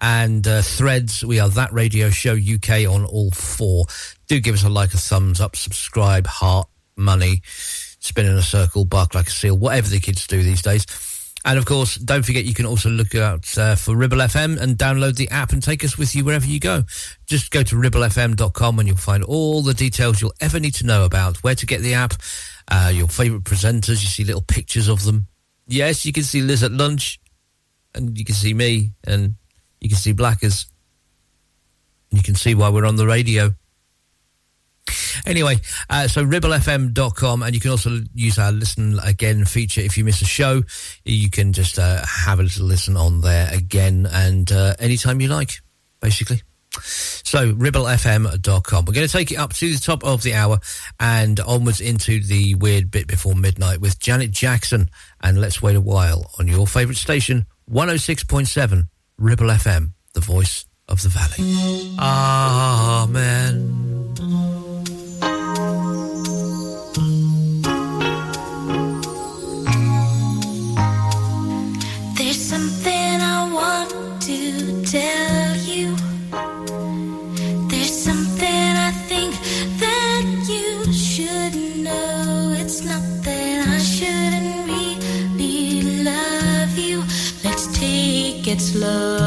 and uh, threads. We are that radio show UK on all four. Do give us a like, a thumbs up, subscribe, heart, money, spin in a circle, bark like a seal, whatever the kids do these days. And of course, don't forget you can also look out uh, for Ribble FM and download the app and take us with you wherever you go. Just go to ribblefm.com and you'll find all the details you'll ever need to know about where to get the app, uh, your favourite presenters. You see little pictures of them. Yes, you can see Liz at lunch, and you can see me, and you can see Blackers. You can see why we're on the radio. Anyway, uh, so ribblefm.com, and you can also use our listen again feature if you miss a show. You can just uh, have a little listen on there again and uh, anytime you like, basically. So, ribblefm.com. We're going to take it up to the top of the hour and onwards into the weird bit before midnight with Janet Jackson and Let's Wait a While on your favourite station, 106.7 Ribble FM, the voice of the valley. Amen. Take it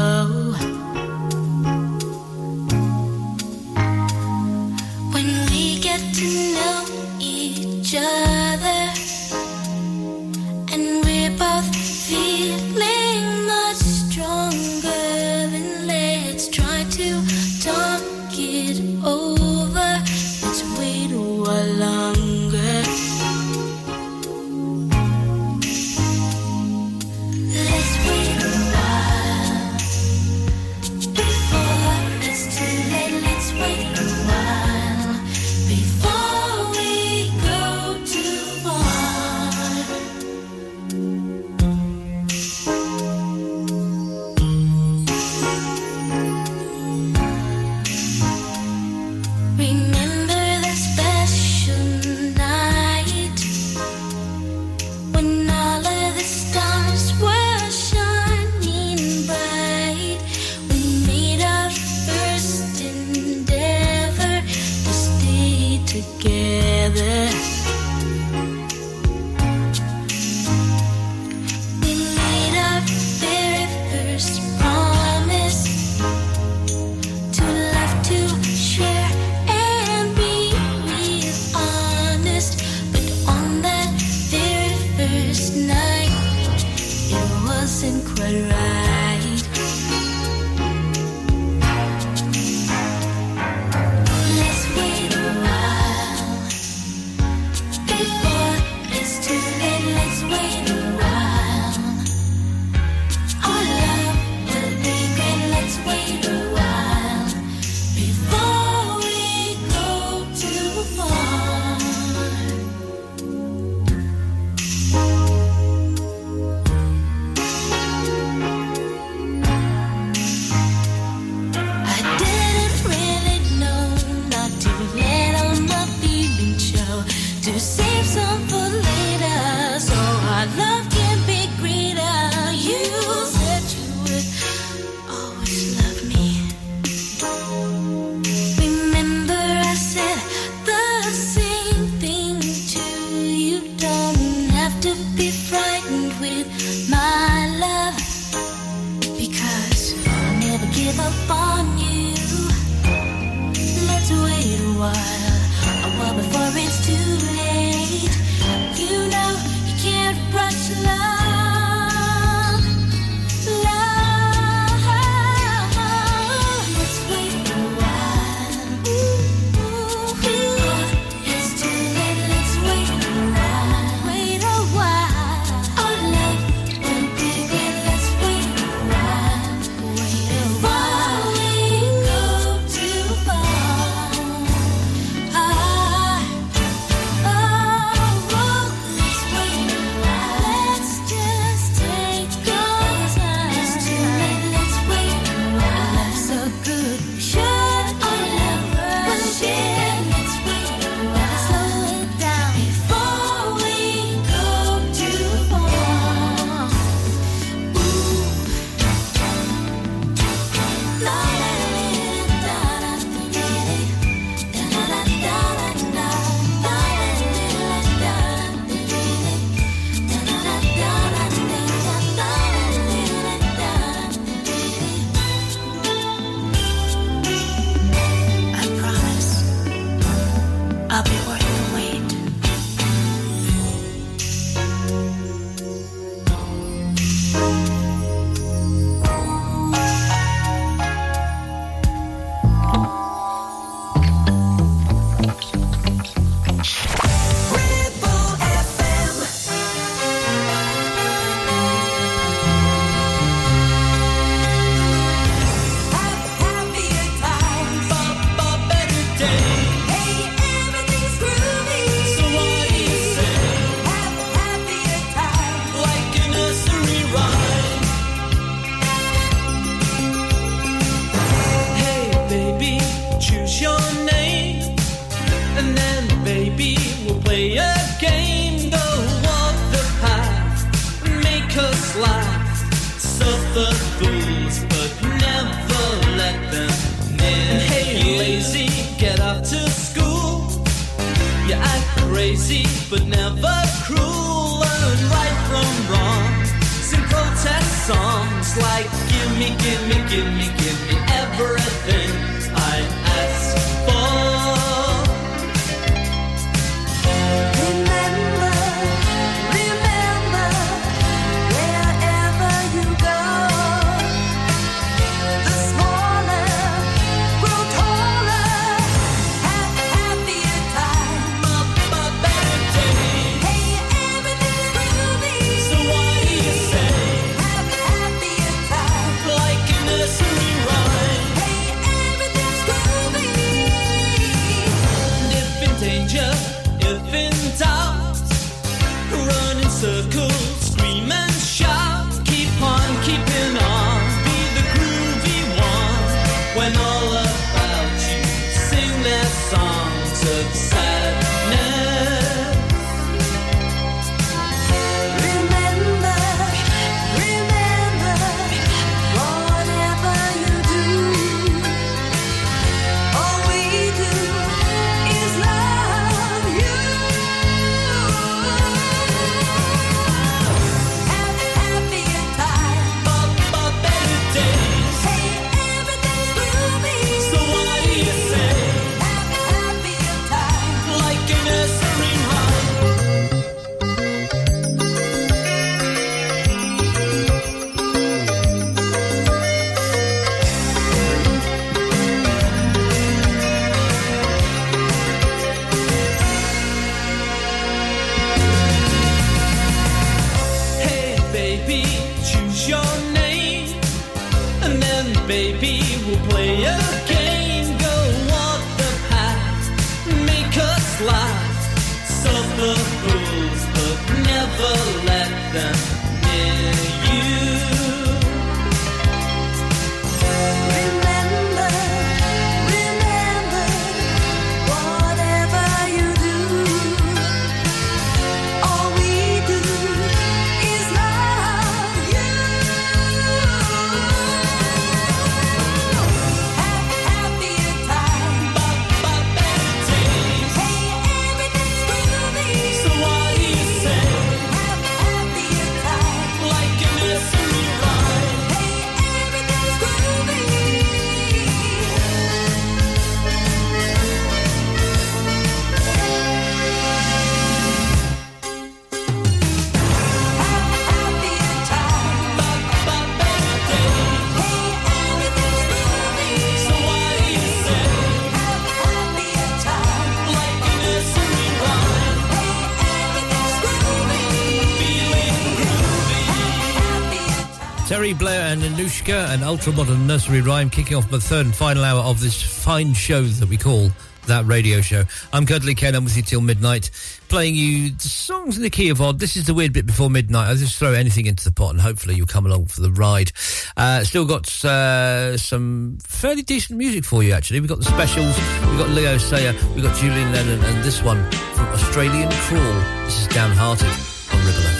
Terry Blair and Anouchka, an ultra modern nursery rhyme, kicking off the third and final hour of this fine show that we call that radio show. I'm Cuddly Ken. I'm with you till midnight, playing you the songs in the key of odd. This is the weird bit before midnight. I just throw anything into the pot, and hopefully you'll come along for the ride. Uh, still got uh, some fairly decent music for you. Actually, we've got the specials. We've got Leo Sayer. We've got Julian Lennon, and this one from Australian Crawl. This is Downhearted on Ribble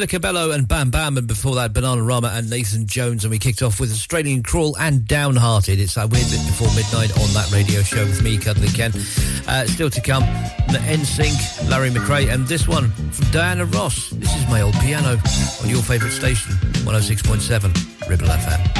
Camila Cabello and Bam Bam, and before that, Bananarama and Nathan Jones. And we kicked off with Australian Crawl and Downhearted. It's that weird bit before midnight on that radio show with me, Cuddly Ken. Uh, still to come, the NSYNC, Larry McRae, and this one from Diana Ross. This is my old piano on your favourite station, 106.7, Ribble FM.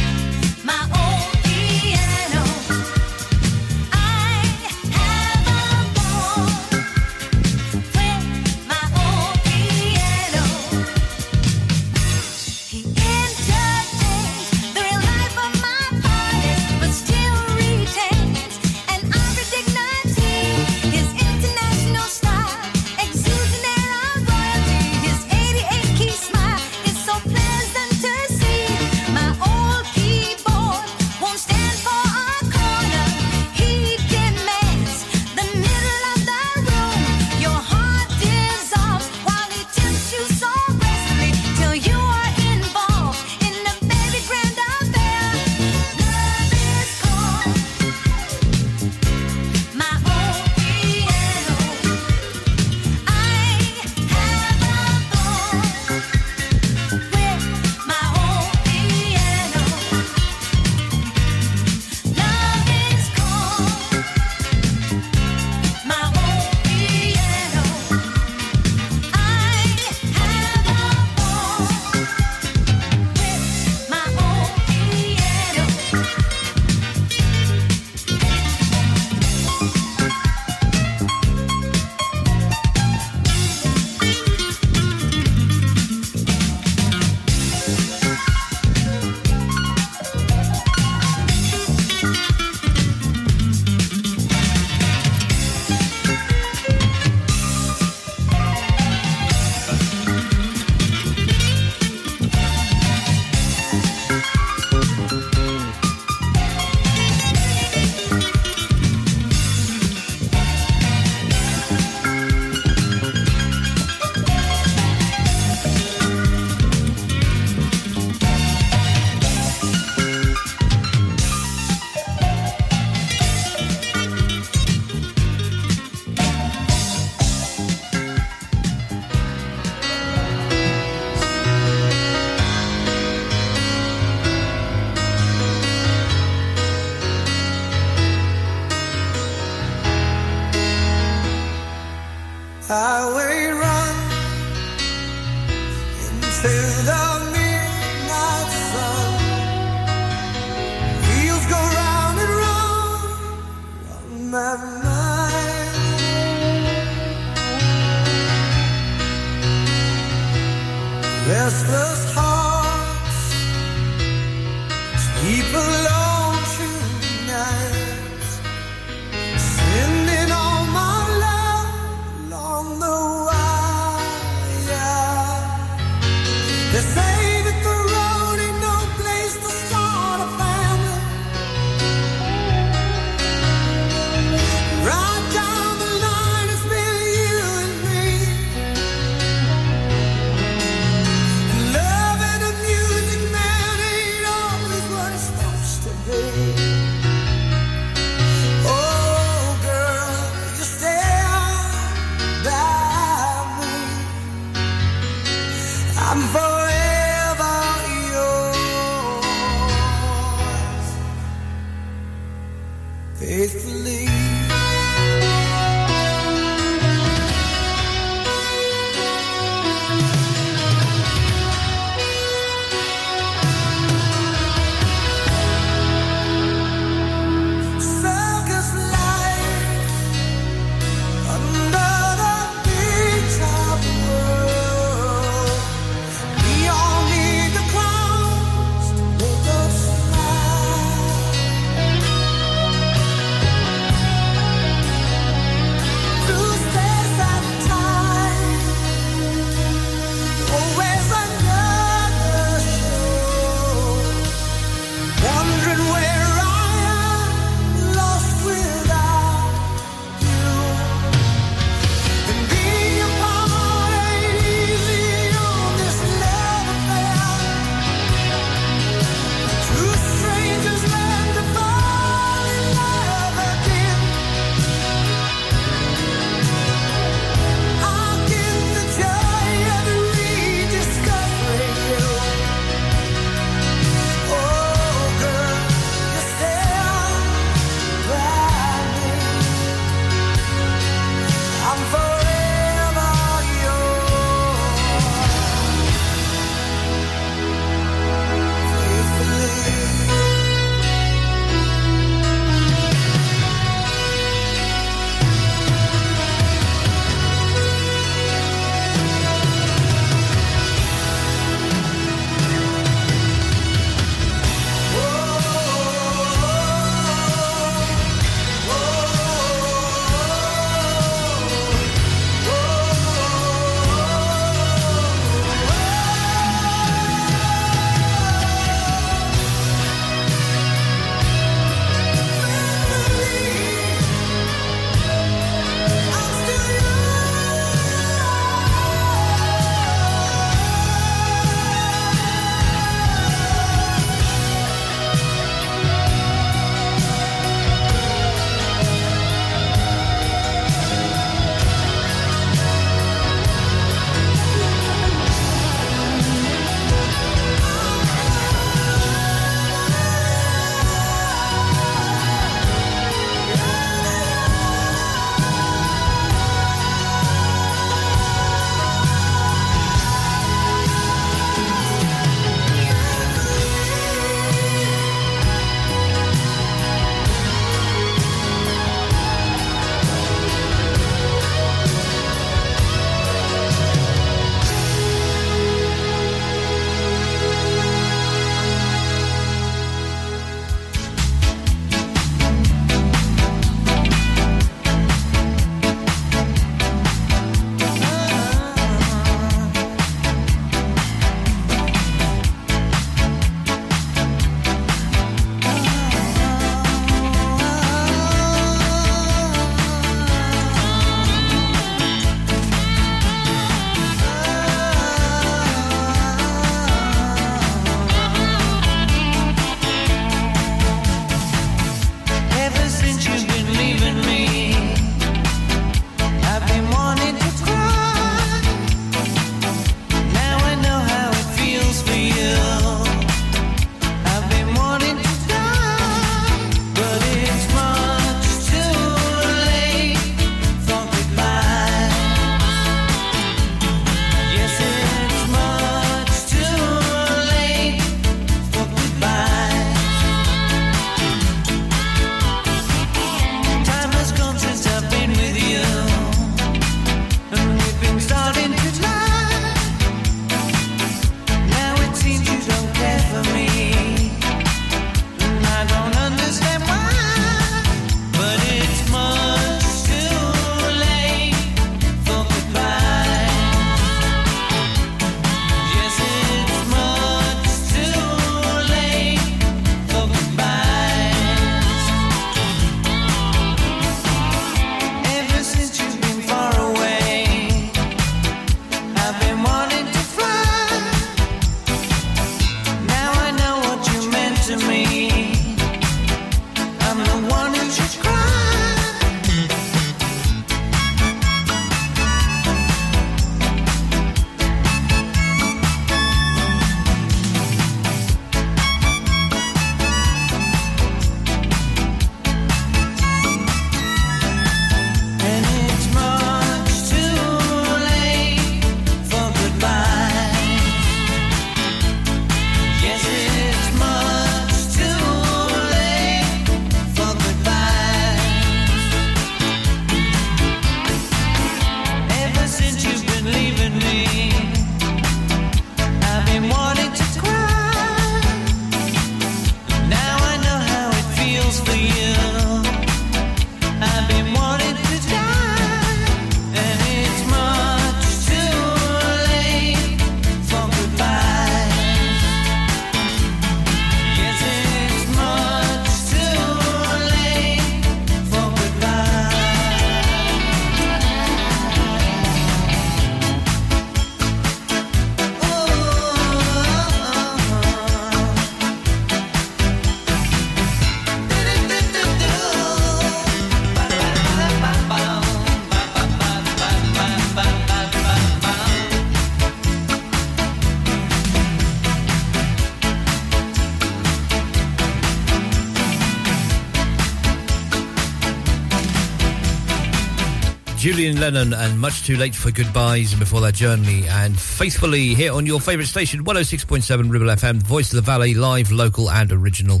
Julian Lennon and Much Too Late for Goodbyes before that Journey and Faithfully here on your favourite station 106.7 Ribble FM, voice of the valley, live, local and original.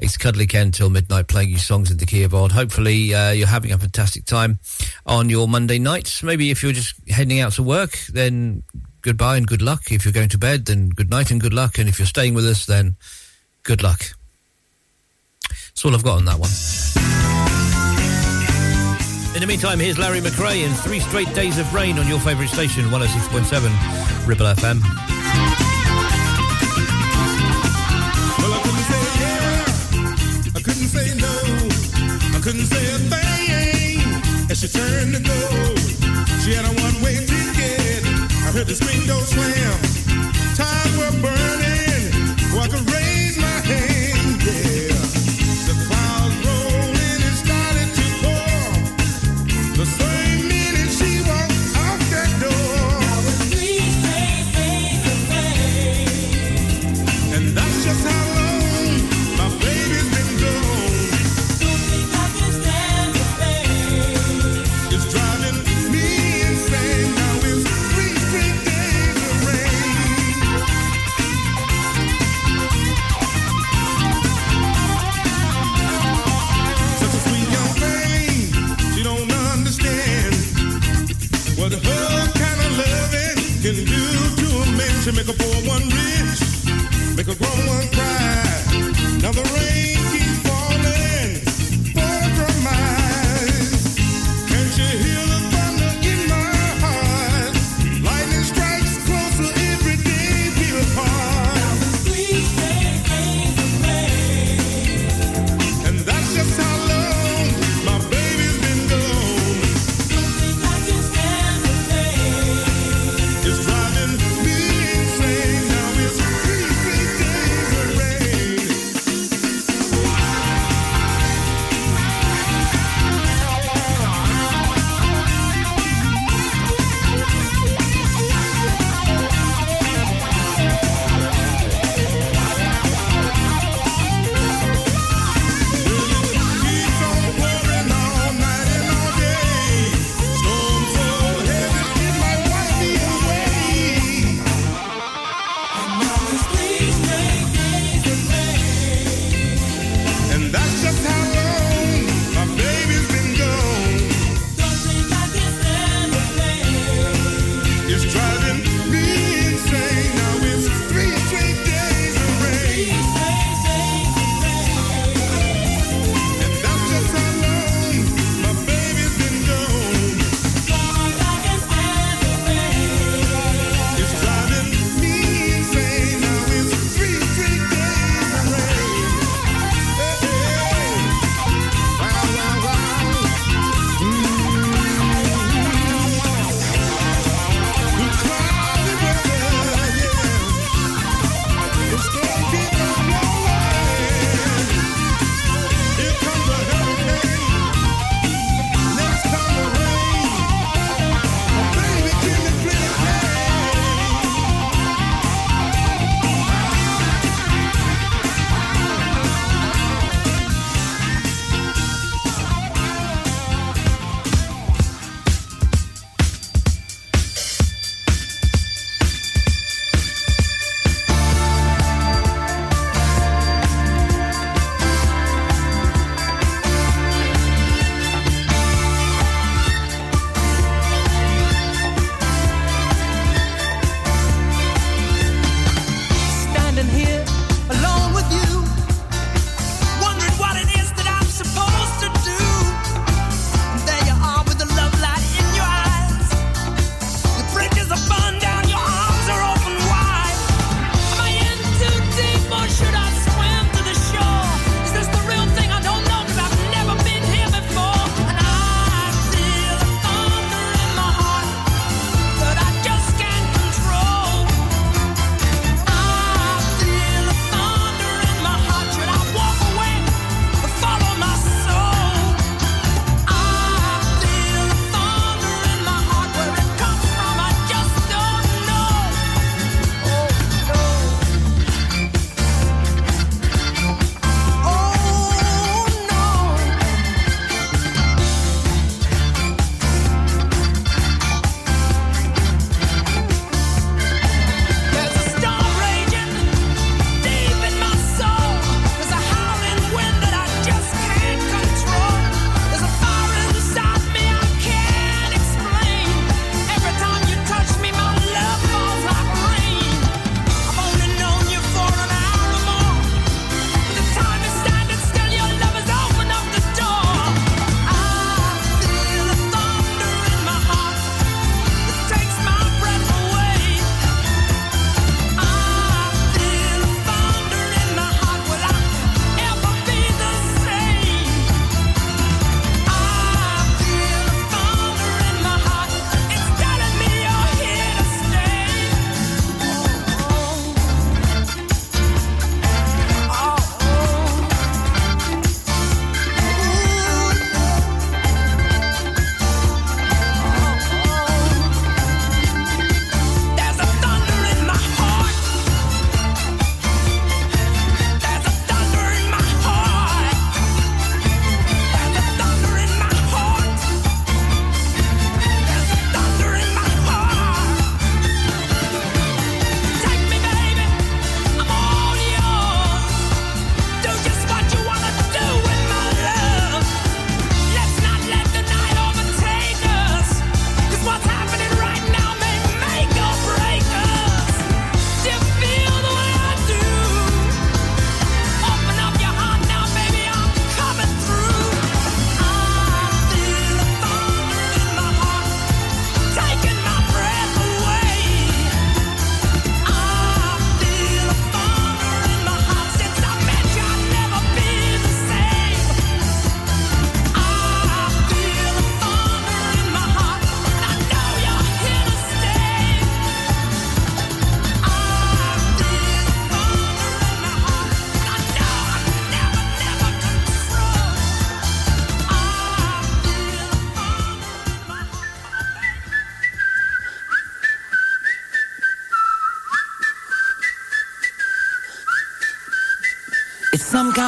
It's Cuddly Ken till midnight playing you songs in the key of odd. Hopefully uh, you're having a fantastic time on your Monday nights. Maybe if you're just heading out to work, then goodbye and good luck. If you're going to bed, then good night and good luck. And if you're staying with us, then good luck. That's all I've got on that one. In the meantime, here's Larry McRae and three straight days of rain on your favourite station, 106.7 Ribble FM. She turned to go. She had a one-way ticket. I heard the screen slam.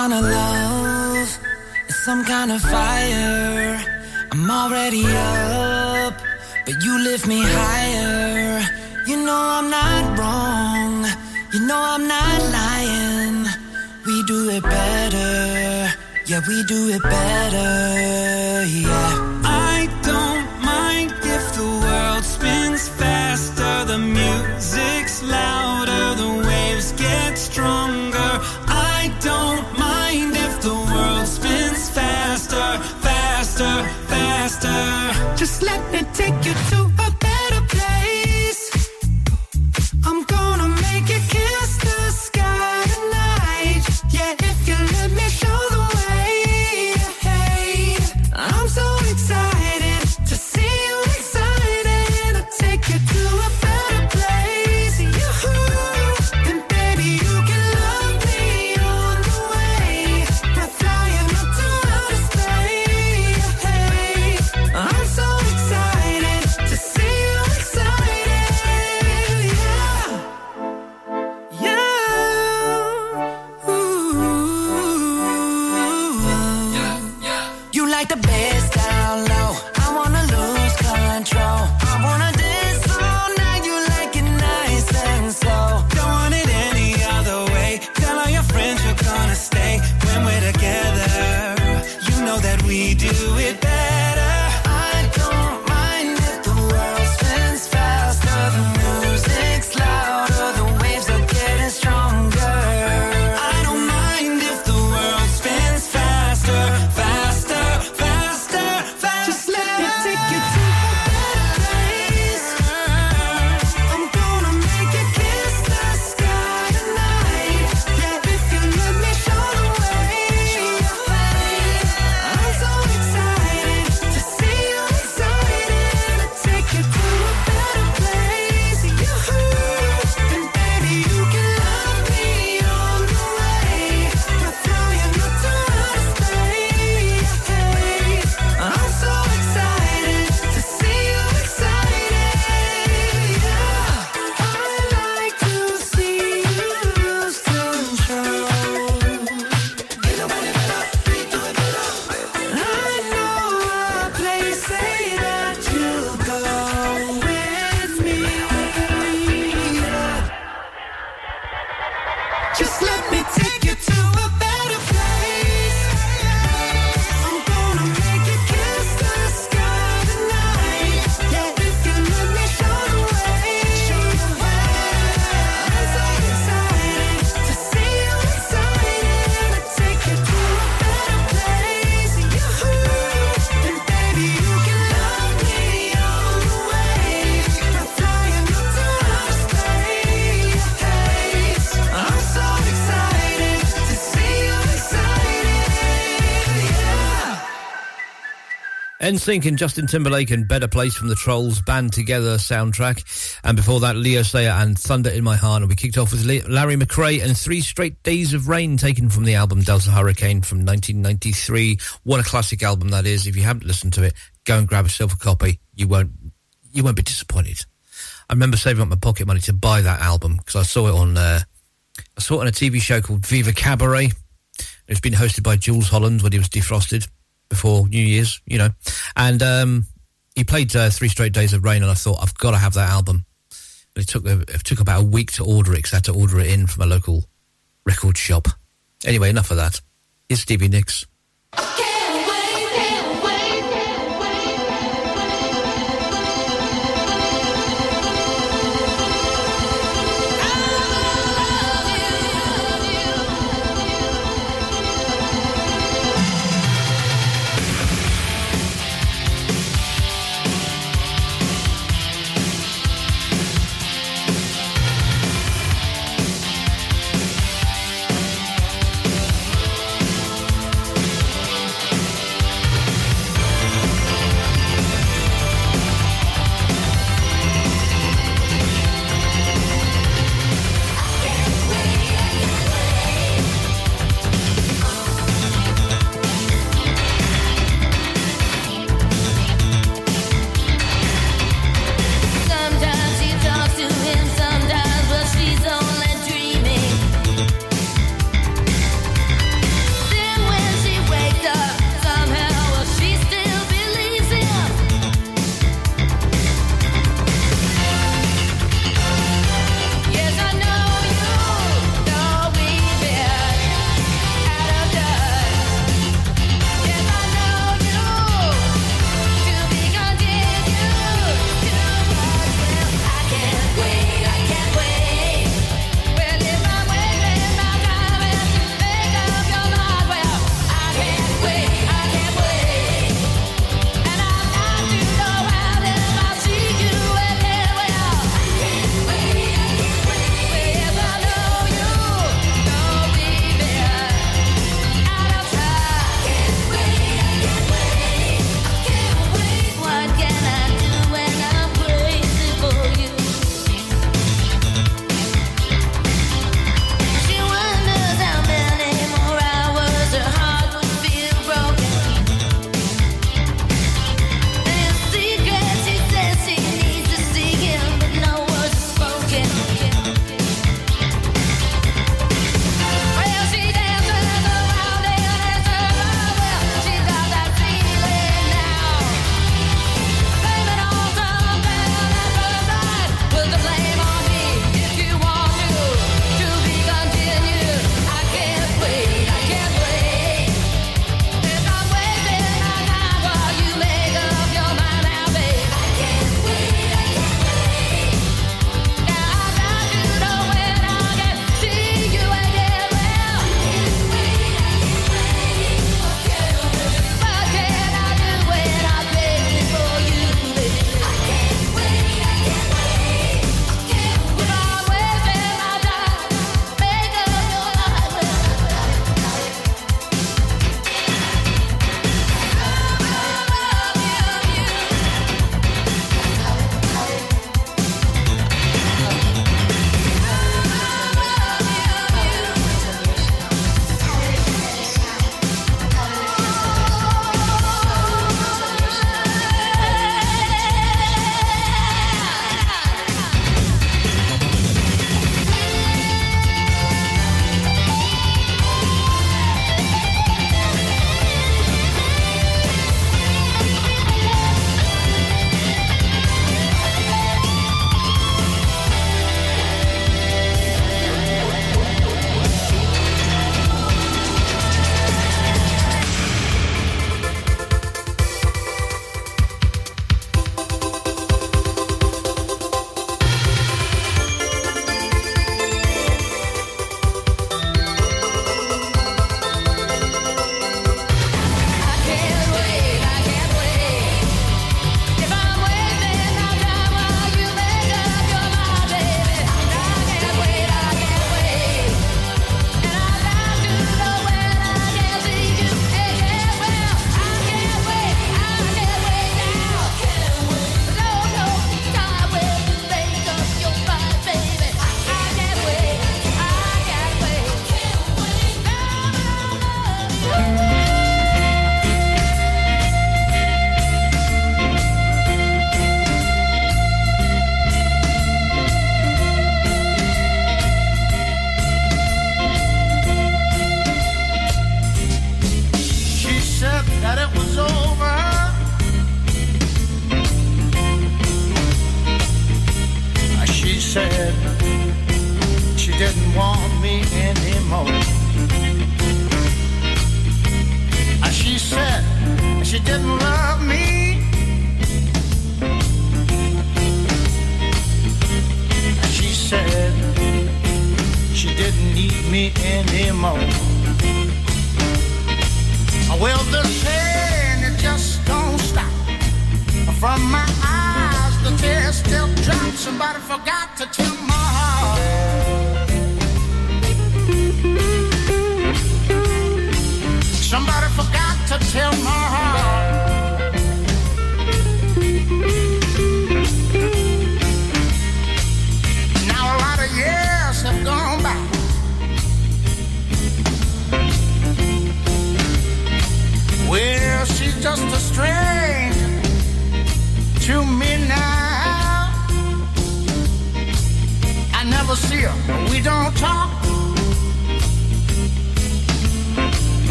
Kind of love, it's some kind of fire. I'm already up, but you lift me higher. You know I'm not wrong, you know I'm not lying. We do it better, yeah, we do it better, yeah. Faster. Just let me take you NSYNC and Justin Timberlake and Better Place from the Trolls Band Together soundtrack. And before that, Leo Sayer and Thunder in My Heart. And we kicked off with Larry McCray and Three Straight Days of Rain taken from the album Delta Hurricane from 1993. What a classic album that is. If you haven't listened to it, go and grab yourself a copy. You won't, you won't be disappointed. I remember saving up my pocket money to buy that album because I saw it on, uh, I saw it on a TV show called Viva Cabaret. It's been hosted by Jools Holland when he was defrosted before New Year's, you know. And um, he played uh, Three Straight Days of Rain, and I thought, I've got to have that album. But it took, a, it took about a week to order it because I had to order it in from a local record shop. Anyway, enough of that. Here's Stevie Nicks. I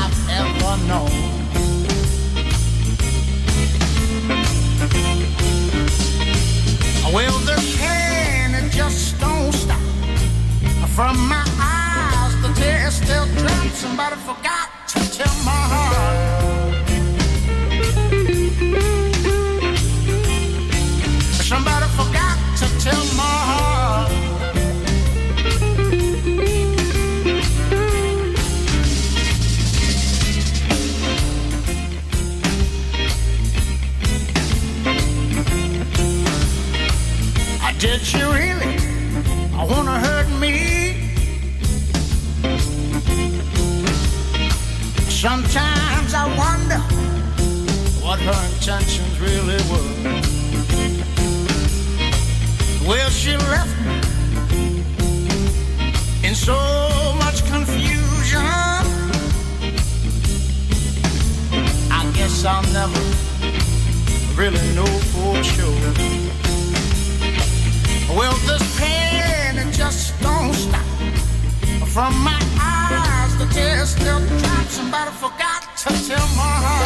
I've ever known. Well, the pain it just don't stop from my eyes. The tears still drop. Somebody forgot to tell my heart. Sometimes I wonder what her intentions really were. Well, she left me in so much confusion. I guess I'll never really know for sure. Well, this pain it just don't stop from my eyes just them drops. Somebody forgot to tell my heart.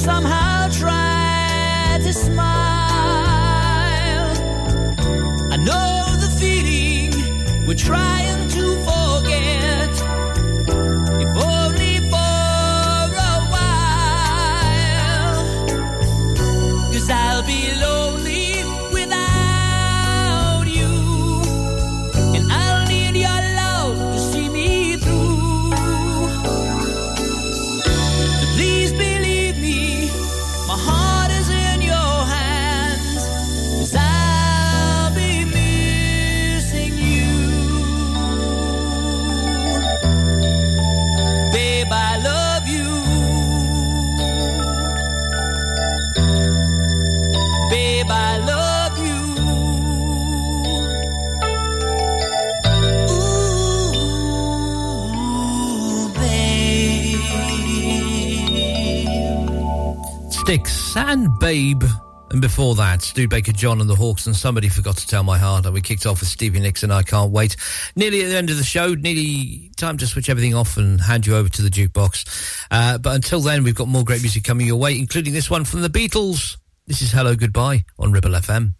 Somehow try to smile. I know the feeling we're trying Styx and Babe. And before that, Stu Baker John and the Hawks and Somebody Forgot to Tell My Heart. And we kicked off with Stevie Nicks and I Can't Wait. Nearly at the end of the show, nearly time to switch everything off and hand you over to the jukebox. Uh, but until then, we've got more great music coming your way, including this one from the Beatles. This is Hello Goodbye on Ribble FM.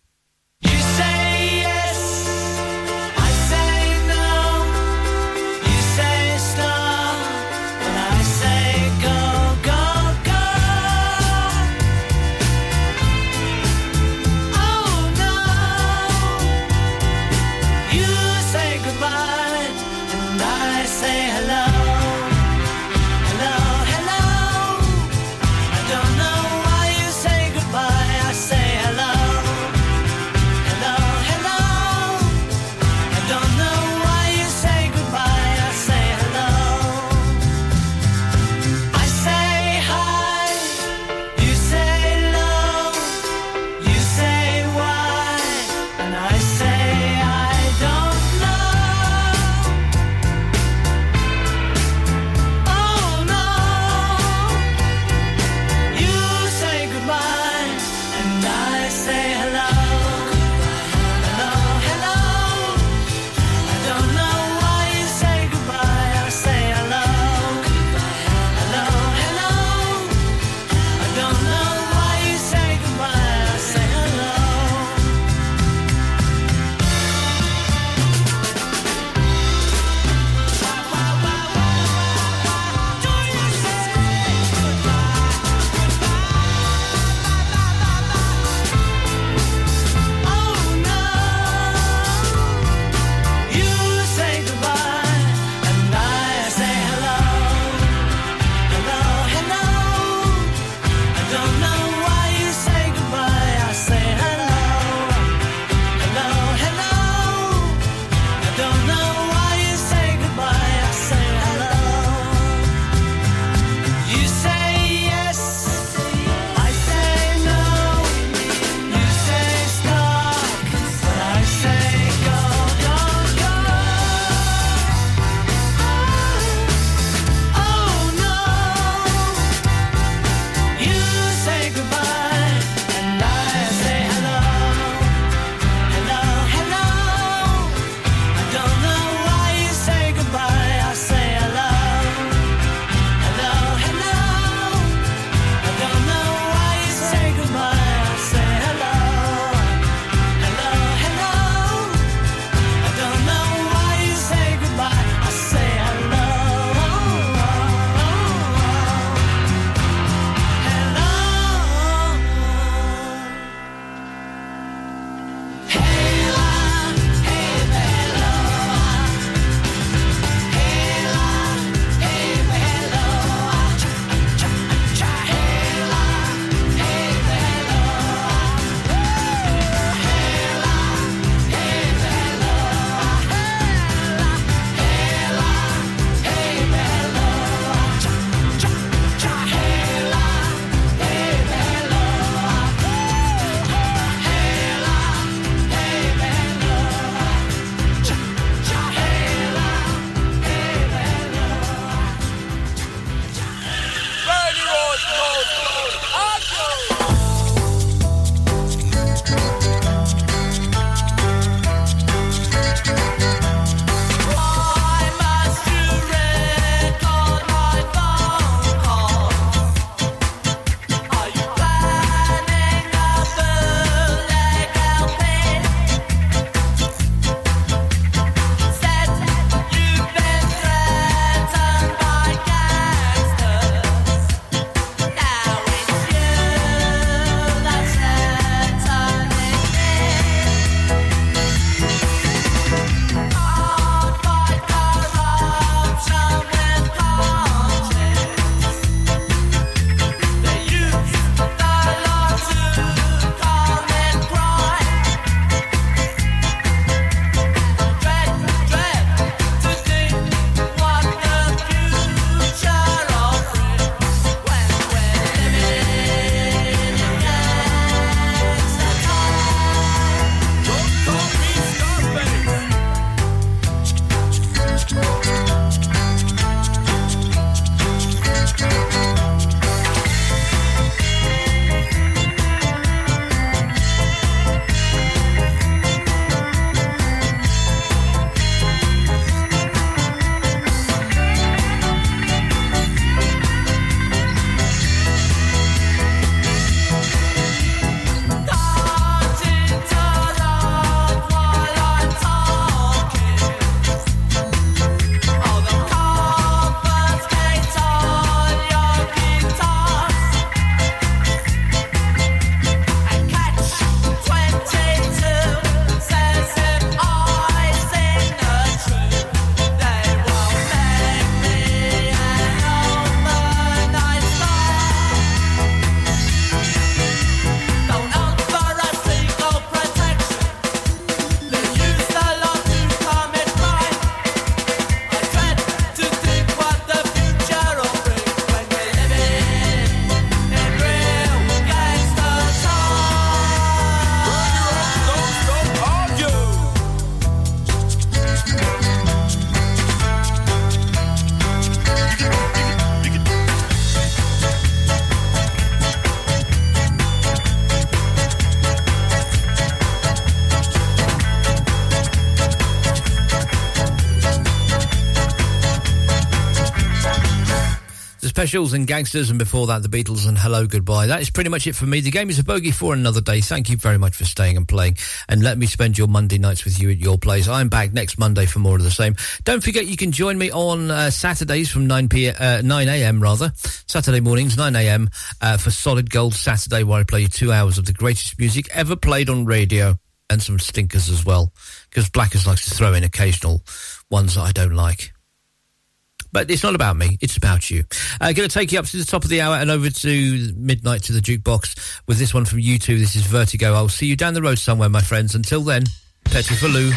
Specials and Gangsters, and before that, the Beatles and Hello Goodbye. That is pretty much it for me. The game is a bogey for another day. Thank you very much for staying and playing, and let me spend your Monday nights with you at your place. I'm back next Monday for more of the same. Don't forget, you can join me on uh, Saturdays from 9 p. Uh, 9 a.m. rather Saturday mornings 9 a.m. Uh, for Solid Gold Saturday, where I play you two hours of the greatest music ever played on radio, and some stinkers as well, because Blackers likes to throw in occasional ones that I don't like. But it's not about me, it's about you. Uh, going to take you up to the top of the hour and over to midnight to the jukebox with this one from U2. This is Vertigo. I'll see you down the road somewhere, my friends. Until then, Petty for Lou.